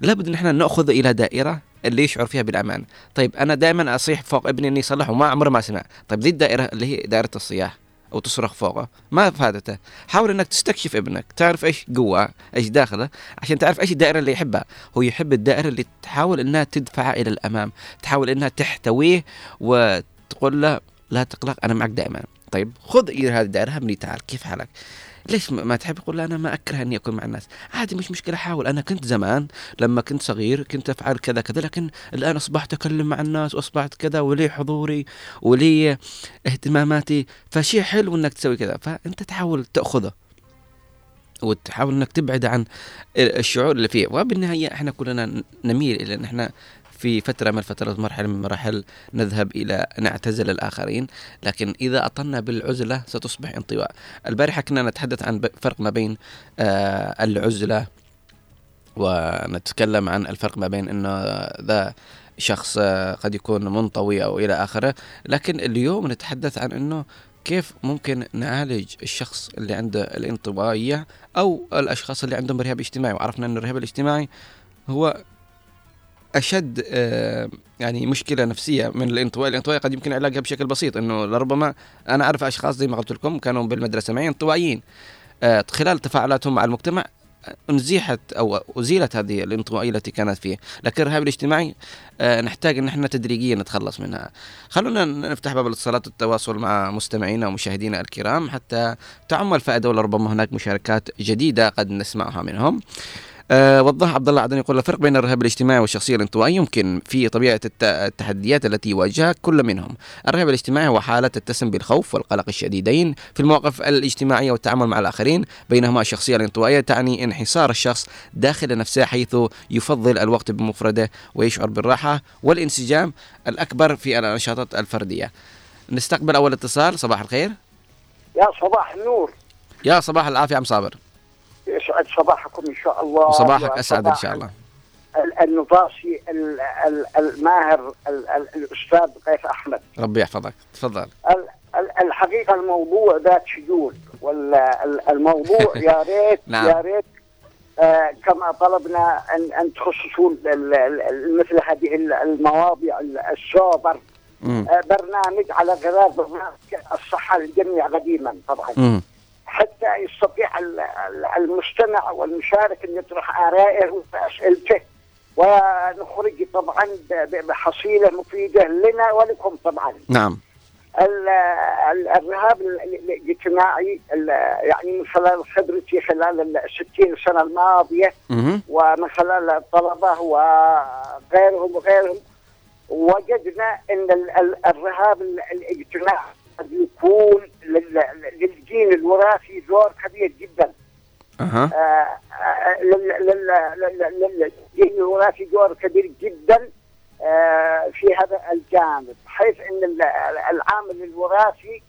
لابد إن إحنا نأخذ إلى دائرة اللي يشعر فيها بالأمان. طيب أنا دائما أصيح فوق ابني إني يصلح وما عمره ما سمع طيب ذي الدائرة اللي هي دائرة الصياح. أو تصرخ فوقه. ما فادته. حاول إنك تستكشف ابنك. تعرف إيش جوا إيش داخله عشان تعرف إيش الدائرة اللي يحبها. هو يحب الدائرة اللي تحاول إنها تدفعه إلى الأمام. تحاول إنها تحتويه وتقول له لا تقلق أنا معك دائما. طيب خذ هذه الدائرة ابني تعال. كيف حالك؟ ليش ما تحب؟ يقول لا أنا ما أكره اني اكون مع الناس. عادي مش مشكلة حاول. أنا كنت زمان لما كنت صغير كنت أفعل كذا كذا لكن الآن أصبحت أكلم مع الناس وأصبحت كذا ولي حضوري ولي اهتماماتي. فشيء حلو إنك تسوي كذا. فأنت تحاول تأخذه وتحاول إنك تبعد عن الشعور اللي فيه. وبالنهاية إحنا كلنا نميل إلى إن إحنا في فترة من الفترات مرحلة من المراحل نذهب إلى نعتزل الآخرين لكن إذا أطلنا بالعزلة ستصبح انطواء. البارحة كنا نتحدث عن فرق ما بين آه العزلة ونتكلم عن الفرق ما بين أنه ذا شخص آه، قد يكون منطوي أو إلى آخره لكن اليوم نتحدث عن أنه كيف ممكن نعالج الشخص اللي عنده الانطوائية أو الأشخاص اللي عندهم رهاب اجتماعي. وعرفنا أن الرهاب الاجتماعي هو أشد آه، يعني مشكلة نفسية من الانطواء، الانطواء قد يمكن علاجها بشكل بسيط إنه لربما أنا أعرف أشخاص زي ما قلت لكم كانوا بالمدرسة معي انطوائيين آه، خلال تفاعلاتهم مع المجتمع أنزيحت أو أزيلت هذه الانطوائية التي كانت فيه، لكن الرهاب الاجتماعي آه، نحتاج إن إحنا تدريجيا نتخلص منها. خلونا نفتح باب الاتصالات والتواصل مع مستمعينا ومشاهدينا الكرام حتى تعم الفائدة ولربما هناك مشاركات جديدة قد نسمعها منهم. أه وضح عبد الله عدن يقول الفرق بين الرهاب الاجتماعي والشخصية الانطوائية يمكن في طبيعة الت- التحديات التي يواجهها كل منهم. الرهاب الاجتماعي هو حالة تتسم بالخوف والقلق الشديدين في المواقف الاجتماعية والتعامل مع الآخرين، بينما الشخصية الانطوائية تعني انحصار الشخص داخل نفسه حيث يفضل الوقت بمفرده ويشعر بالراحة والانسجام الأكبر في النشاطات الفردية. نستقبل أول اتصال صباح الخير. يا صباح النور يا صباح العافية عم صابر. يسعد صباحكم إن شاء الله وصباحك أسعد إن شاء الله. ال- النفاصي ال- ال- الماهر ال- ال- الأستاذ قيس أحمد ربي يحفظك تفضل. ال- ال- الحقيقة الموضوع ذات شجون والموضوع يا ريت نعم. يا ريت آه، كما طلبنا ان أن ال- مثل هذه ال- المواضيع ال- السوبر. آه، برنامج على غرار برنامج الصحة للجميع قديما طبعا. حتى يستطيع ال- ال- المستمع والمشارك أن يطرح آرائه وأسئلته ونخرج طبعا بحصيلة مفيدة لنا ولكم طبعا. نعم. ال- ال- الرهاب ال- ال- الاجتماعي ال- يعني من خلال خبرتي خلال الستين سنة الماضية. ومن خلال الطلبة وغيرهم وغيرهم وجدنا إن ال- ال- الرهاب ال- الاجتماعي قد يكون لل- للجيل الوراثي دور كبير جدا. أها. آه، آه، لل- لل- لل- للجيل الوراثي دور كبير جدا آه، في هذا الجانب حيث إن ال- العامل الوراثي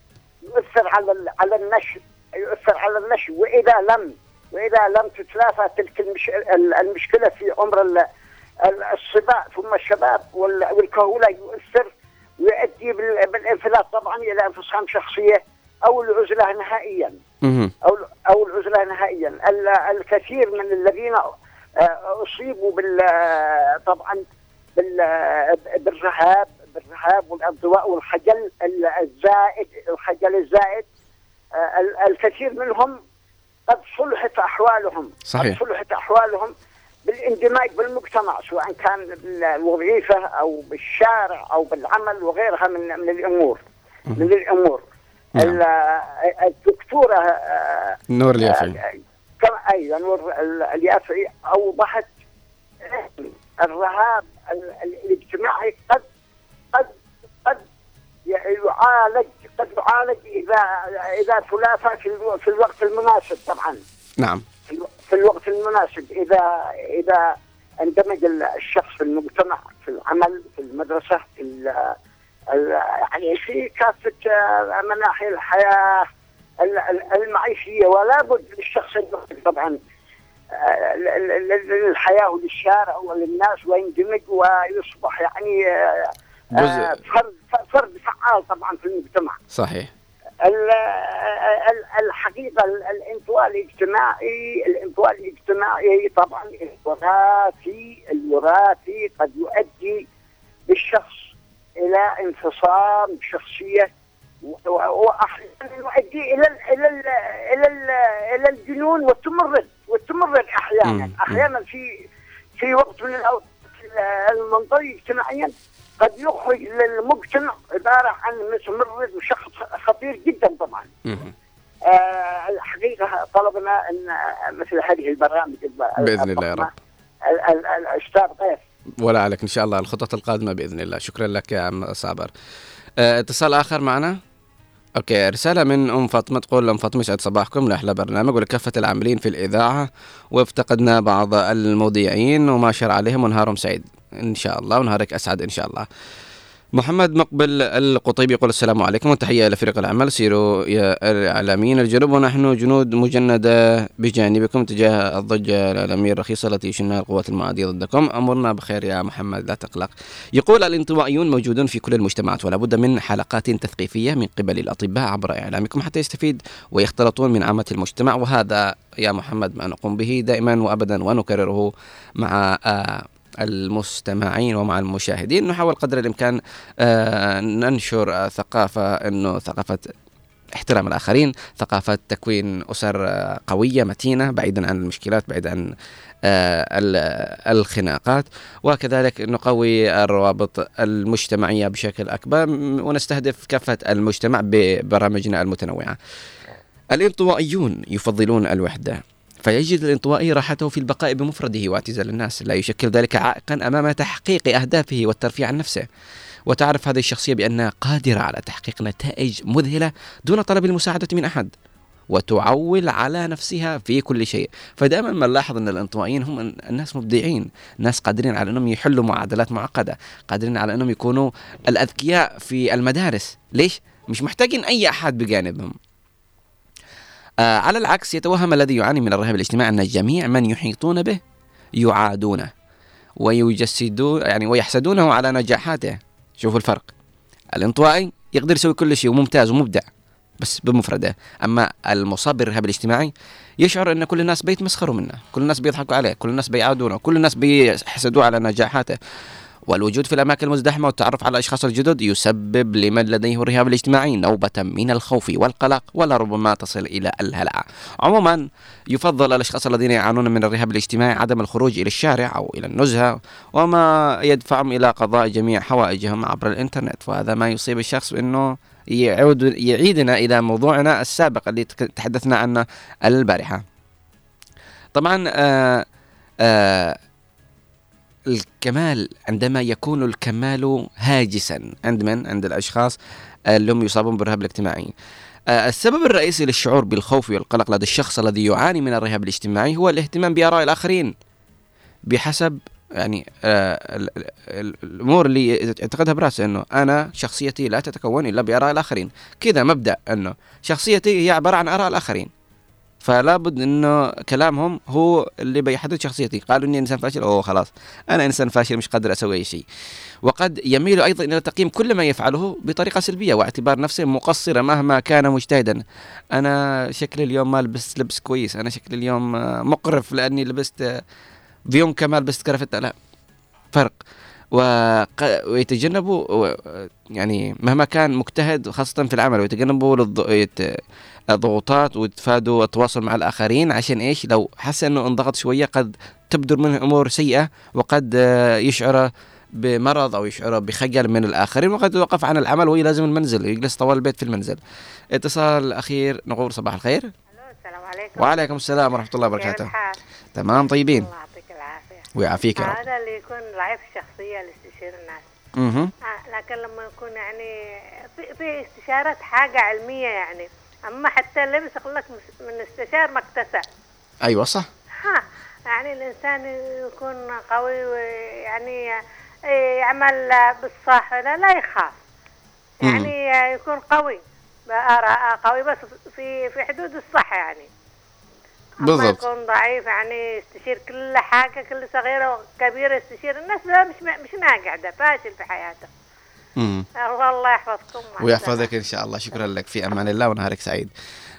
يؤثر على على النشء يؤثر على النشء وإذا لم وإذا لم تتلافى تلك المش... ال- المشكلة في عمر ال- ال- الصبا ثم الشباب وال- والكهولة يؤثر ويؤدي بال- بالانفلات طبعا إلى انفصام شخصية أو العزلة نهائيا. أو أو العزلة نهائيا. ال- الكثير من الذين آه، أصيبوا بال طبعا بال- بالرهاب بالرهاب والانطواء والخجل ال- الزائد الخجل الزائد. آه، ال- الكثير منهم قد صلحت أحوالهم. صحيح. قد صلحت أحوالهم. بالاندماج بالمجتمع سواء كان بالوظيفة أو بالشارع أو بالعمل وغيرها من من الأمور. من الأمور. نعم. ال- الدكتورة آه، نور اليافعي كما أيضا نور ال- اليافعي أوضحت الرهاب ال- ال- الاجتماعي قد قد قد يعالج قد يعالج اذا إذا تلافى في الوقت المناسب طبعا. نعم. في الو- في الوقت المناسب إذا إذا اندمج ال- الشخص في المجتمع في العمل في المدرسة في ال- ال- يعني في كافة آه، مناحي الحياة ال- ال- المعيشية ولا بد للشخص طبعا آه، للحياة وللشارع وللناس ويندمج ويصبح يعني آه، جزء. فرد فرد فعال طبعا في المجتمع صحيح الحقيقة ال- الانطواء الاجتماعي الانطواء الاجتماعي طبعا الوراثي الوراثي قد يؤدي بالشخص إلى انفصام شخصية واحيانا يؤدي إلى ال إلى ال إلى ال إلى الجنون والتمرد والتمرد أحيانا. أحيانا في في وقت من الأوقات المنطوي اجتماعيا قد يخرج للمجتمع عبارة عن متمرد وشخص خطير جدا طبعا. آه الحقيقة طلبنا أن مثل هذه البرامج الب- بإذن الله يا رب. ال- ال- الأستاذ قيس ولا عليك إن شاء الله الخطط القادمة بإذن الله. شكرا لك يا عم صابر. آه، اتصال آخر معنا؟ أوكي رسالة من أم فاطمة تقول أم فاطمة يسعد صباحكم. لأحلى برنامج ولكافة العاملين في الإذاعة. وافتقدنا بعض المذيعين وما شر عليهم ونهارهم سعيد. إن شاء الله ونهارك أسعد إن شاء الله. محمد مقبل القطيبي يقول السلام عليكم وتحية إلى فريق العمل. سيروا يا الإعلاميين الجنوب ونحن جنود مجندة بجانبكم تجاه الضجة الإعلامية الرخيصة التي يشنها القوات المعادية ضدكم. أمرنا بخير يا محمد لا تقلق. يقول الانطوائيون موجودون في كل المجتمعات ولا بد من حلقات تثقيفية من قبل الأطباء عبر إعلامكم حتى يستفيد ويختلطون من عامة المجتمع. وهذا يا محمد ما نقوم به دائما وأبدا ونكرره مع آه المستمعين ومع المشاهدين. نحاول قدر الإمكان آه، ننشر ثقافة إنه ثقافة احترام الآخرين، ثقافة تكوين أسر قوية متينة بعيدا عن المشكلات، بعيدا عن آه، ال- الخناقات، وكذلك نقوي الروابط المجتمعية بشكل أكبر ونستهدف كافة المجتمع ببرامجنا المتنوعة. الانطوائيون يفضلون الوحدة. فيجد الانطوائي راحته في البقاء بمفرده واعتزال الناس. لا يشكل ذلك عائقا أمام تحقيق أهدافه والترفيه عن نفسه. وتعرف هذه الشخصية بأنها قادرة على تحقيق نتائج مذهلة دون طلب المساعدة من أحد وتعول على نفسها في كل شيء. فدائما ما نلاحظ أن الانطوائيين هم الناس مبدعين ناس قادرين على أنهم يحلوا معادلات معقدة قادرين على أنهم يكونوا الأذكياء في المدارس. ليش؟ مش محتاجين أي أحد بجانبهم. آه على العكس يتوهم الذي يعاني من الرهاب الاجتماعي أن جميع من يحيطون به يعادونه ويجسدون يعني ويحسدونه على نجاحاته. شوفوا الفرق. الانطوائي يقدر يسوي كل شيء وممتاز ومبدع بس بمفرده. أما المصاب بالرهاب الاجتماعي يشعر أن كل الناس بيتمسخروا منه كل الناس بيضحكوا عليه كل الناس بيعادونه كل الناس بيحسدوه على نجاحاته. والوجود في الأماكن المزدحمة والتعرف على الأشخاص الجدد يسبب لمن لديه الرهاب الاجتماعي نوبة من الخوف والقلق ولربما تصل إلى الهلع. عموما يفضل الأشخاص الذين يعانون من الرهاب الاجتماعي عدم الخروج إلى الشارع أو إلى النزهة وما يدفعهم إلى قضاء جميع حوائجهم عبر الإنترنت. وهذا ما يصيب الشخص أنه يعود يعيدنا إلى موضوعنا السابق اللي تحدثنا عنه البارحة. طبعا آه آه الكمال عندما يكون الكمال هاجسا عند من؟ عند الأشخاص اللي هم يصابون بالرهاب الاجتماعي. آه، السبب الرئيسي للشعور بالخوف والقلق لدى الشخص الذي يعاني من الرهاب الاجتماعي هو الاهتمام بآراء الآخرين بحسب يعني آه ال- ال- ال- الأمور اللي يعتقدها براسه إنه أنا شخصيتي لا تتكون إلا بآراء الآخرين، كذا مبدأ إنه شخصيتي هي عبارة عن آراء الآخرين. فلا بد إنه كلامهم هو اللي بيحدد شخصيتي. قالوا إني إنسان فاشل أوه خلاص. أنا إنسان فاشل مش قادر أسوي أي شيء. وقد يميل أيضا إلى تقييم كل ما يفعله بطريقة سلبية واعتبار نفسه مقصرا مهما كان مجتهدا. أنا شكلي اليوم ما لبست لبس كويس أنا شكلي اليوم مقرف لأني لبست في يوم كمال لبست كرافته لا فرق. وق- ويتجنبوا و- يعني مهما كان مجتهد خاصة في العمل ويتجنبوا للض- يت- الضغوطات ويتفادوا التواصل مع الآخرين عشان إيش؟ لو حس أنه انضغط شوية قد تبدر منه أمور سيئة وقد آه، يشعر بمرض أو يشعر بخجل من الآخرين وقد يوقف عن العمل ويلازم المنزل يجلس طوال البيت في المنزل. اتصال أخير نقول صباح الخير. السلام عليكم. وعليكم السلام ورحمة الله وبركاته. الحال؟ تمام طيبين. الله يعطيك العافية. ويعافيك يا رب. هذا اللي يكون ضعيف الشخصية اللي يستشير الناس. مهم. آه، لكن لما يكون يعني في, في استشارات حاجة علمية يعني. أما حتى اللبس يقول لك من استشار ما اكتسى أيوة صح. ها يعني الإنسان يكون قوي ويعني يعمل بالصح لا, لا يخاف. يعني يكون قوي بآراء قوي بس في في حدود الصح يعني. بالضبط. يكون ضعيف يعني يستشير كل حاجة كل صغيرة وكبيرة يستشير الناس لا مش مش ناجح ده فاشل في حياته. مم. الله يحفظكم. ويحفظك إن شاء الله. شكرا لك. في أمان الله. ونهارك سعيد.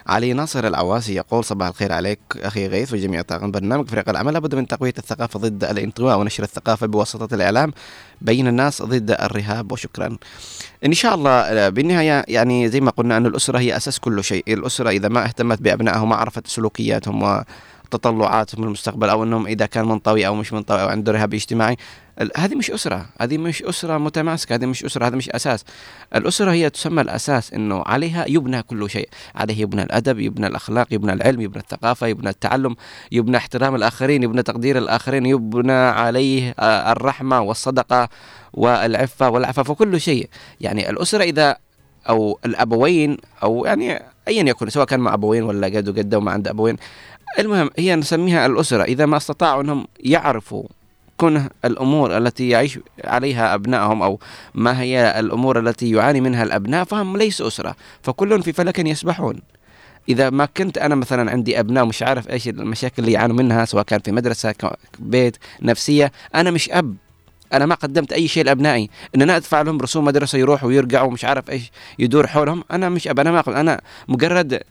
علي ناصر العواسي يقول صباح الخير عليك أخي غيث وجميع طاقم برنامج فريق العمل لابد من تقوية الثقافة ضد الانطواء ونشر الثقافة بواسطة الإعلام بين الناس ضد الرهاب. وشكرا. إن شاء الله آه، بالنهاية يعني زي ما قلنا أن الأسرة هي أساس كل شيء، الأسرة إذا ما اهتمت بابنائها وما عرفت سلوكياتهم وتطلعاتهم للمستقبل أو إنهم إذا كان منطوي أو مش منطوي أو عنده رهاب اجتماعي هذه مش أسرة، هذه مش أسرة متماسكة، هذه مش أسرة، هذا مش أساس. الأسرة هي تسمى الأساس إنه عليها يبنى كل شيء، عليه يبنى الأدب، يبنى الأخلاق، يبنى العلم، يبنى الثقافة، يبنى التعلم، يبنى احترام الآخرين، يبنى تقدير الآخرين، يبنى عليه آه، الرحمة والصدقة والعفة والعفاف وكل شيء. يعني الأسرة إذا أو الأبوين أو يعني ايا يكن سواء كان مع أبوين ولا جد وجده وما عنده أبوين المهم هي نسميها الأسرة. إذا ما استطاعوا أنهم يعرفوا كنه الأمور التي يعيش عليها أبنائهم أو ما هي الأمور التي يعاني منها الأبناء فهم ليسوا أسرة فكل في فلك يسبحون. إذا ما كنت أنا مثلا عندي أبناء مش عارف إيش المشاكل اللي يعانوا منها سواء كان في مدرسة ك- بيت نفسية أنا مش أب. أنا ما قدمت أي شيء لأبنائي. إن أنا أدفع لهم رسوم مدرسة يروحوا ويرجعوا ومش عارف إيش يدور حولهم أنا مش أب. أنا ما أقول أنا مجرد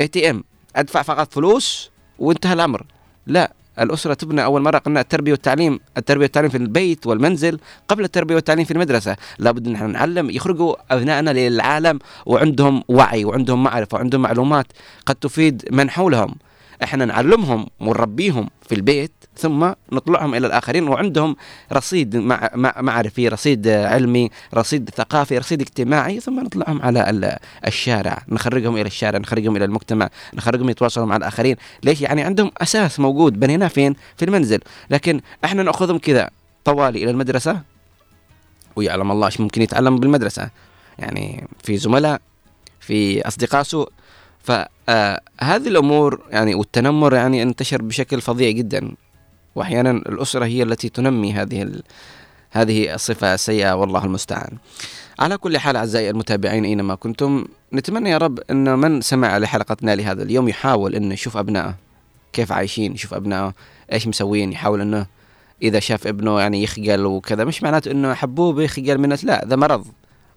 اي تي ام أدفع فقط فلوس وانتهى الأمر. لا الأسرة تبنى أول مرة قلنا التربية والتعليم التربية والتعليم في البيت والمنزل قبل التربية والتعليم في المدرسة. لابد أن نعلم يخرجوا أبنائنا للعالم وعندهم وعي وعندهم معرفة وعندهم معلومات قد تفيد من حولهم. إحنا نعلمهم ونربيهم في البيت ثم نطلعهم إلى الآخرين. وعندهم رصيد مع مع معرفي رصيد علمي رصيد ثقافي رصيد اجتماعي ثم نطلعهم على ال- الشارع. نخرجهم إلى الشارع نخرجهم إلى المجتمع نخرجهم يتواصلوا مع الآخرين. ليش؟ يعني عندهم أساس موجود بنيناه فين؟ في المنزل. لكن إحنا نأخذهم كذا طوالي إلى المدرسة. ويعلم الله إيش ممكن يتعلم بالمدرسة. يعني في زملاء في أصدقاء سوء. فهذه الأمور يعني والتنمر يعني انتشر بشكل فظيع جدا. واحيانا الأسرة هي التي تنمي هذه. هذه الصفة السيئة والله المستعان. على كل حال أعزائي المتابعين أينما كنتم نتمنى يا رب أن من سمع لحلقتنا لهذا اليوم يحاول انه يشوف أبنائه. كيف عايشين؟ يشوف أبنائه. إيش مسوين يحاول أنه إذا شاف ابنه يعني يخجل وكذا. مش معناته أنه حبوه يخجل من الناس لا ده مرض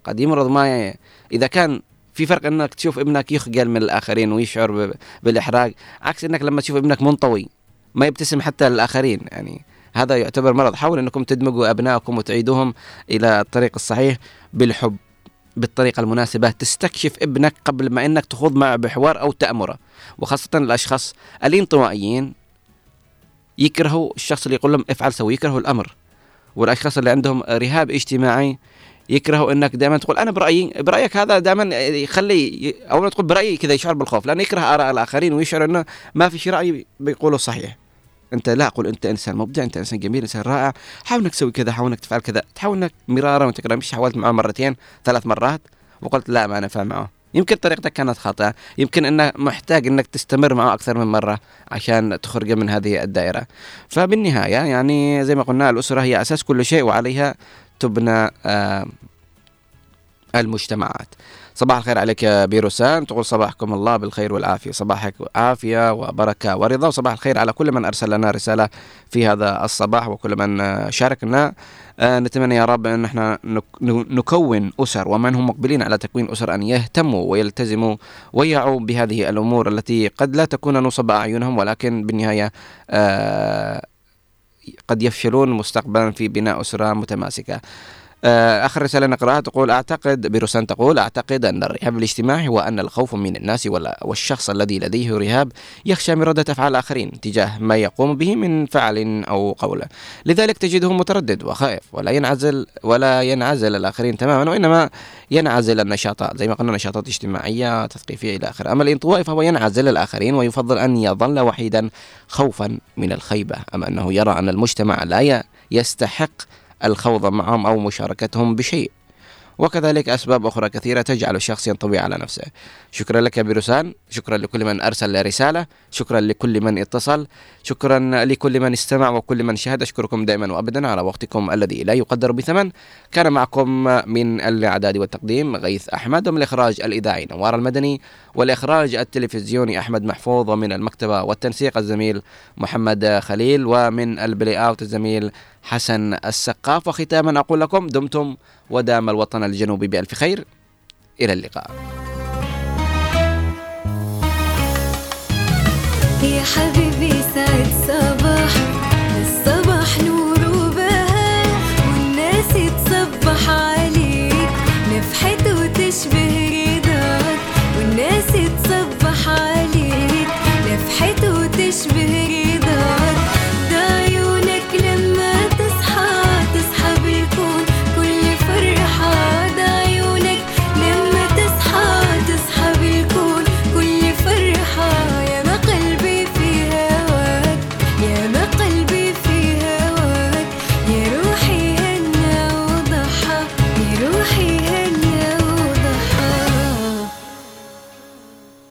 قد يمرض ما ي... إذا كان في فرق إنك تشوف ابنك يخجل من الآخرين ويشعر. بالاحراج عكس إنك لما تشوف ابنك منطوي ما يبتسم حتى للآخرين. يعني هذا يعتبر مرض. حاول إنكم تدمجوا أبنائكم وتعيدوهم إلى الطريق الصحيح بالحب بالطريقة المناسبة. تستكشف ابنك قبل ما إنك تخوض معه بحوار أو تأمرة. وخاصة الأشخاص الانطوائيين يكرهوا الشخص اللي يقول لهم افعل سوي يكرهوا الأمر. والأشخاص اللي عندهم رهاب اجتماعي يكرهوا إنك دائما تقول أنا برأيي برأيك هذا دائما يخلي ما تقول برأيي كذا يشعر بالخوف لأنه يكره آراء الآخرين ويشعر إنه ما في شيء رأي بيقوله صحيح. أنت لا أقول أنت إنسان مبدع أنت إنسان جميل إنسان رائع. حاول إنك تسوي كذا حاول إنك تفعل كذا. تحاول إنك مرارا وتكرارا مش حاولت معه مرتين ثلاث مرات وقلت لا ما نفع معه. يمكن طريقتك كانت خاطئة. يمكن إنه محتاج إنك تستمر معه أكثر من مرة عشان تخرج من هذه الدائرة. فبالنهاية يعني زي ما قلنا الأسرة هي أساس كل شيء وعليها تبنى آه المجتمعات. صباح الخير عليك يا بيروسان. تقول صباحكم الله بالخير والعافية. صباحك عافية وبركة ورضا. وصباح الخير على كل من أرسل لنا رسالة في هذا الصباح وكل من آه، شاركنا. آه، نتمنى يا رب أن إحنا نك- نكون أسر ومن هم مقبلين على تكوين أسر أن يهتموا ويلتزموا ويعوا بهذه الأمور التي قد لا تكون نصب أعينهم ولكن بالنهاية قد يفشلون مستقبلا في بناء أسرة متماسكة. آه، آخر رسالة نقرأها تقول أعتقد بروسان تقول أعتقد أن الرهاب الاجتماعي هو أن الخوف من الناس والشخص الذي لديه رهاب يخشى من ردة أفعال الآخرين تجاه ما يقوم به من فعل أو قول. لذلك تجده متردد وخائف ولا ينعزل ولا ينعزل الآخرين تماما وإنما ينعزل النشاطات زي ما قلنا نشاطات اجتماعية تثقيفية إلى آخره. أما الانطوائي فهو ينعزل الآخرين ويفضل أن يظل وحيدا خوفا من الخيبة أما أنه يرى أن المجتمع لا يستحق الخوض معهم أو مشاركتهم بشيء. وكذلك أسباب أخرى كثيرة تجعل الشخص ينطوي على نفسه. شكرا لك بيروسان شكرا لكل من أرسل رسالة شكرا لكل من اتصل شكرا لكل من استمع وكل من شاهد أشكركم دائما وأبدا على وقتكم الذي لا يقدر بثمن. كان معكم من الإعداد والتقديم غيث أحمد ومن الإخراج الإذاعي نوار المدني والإخراج التلفزيوني أحمد محفوظ ومن المكتبة والتنسيق الزميل محمد خليل ومن البلاي أوت الزميل حسن السقاف. وختاما أقول لكم دمتم ودام الوطن الجنوبي بألف خير. إلى اللقاء. يا حبيبي سعد صباح.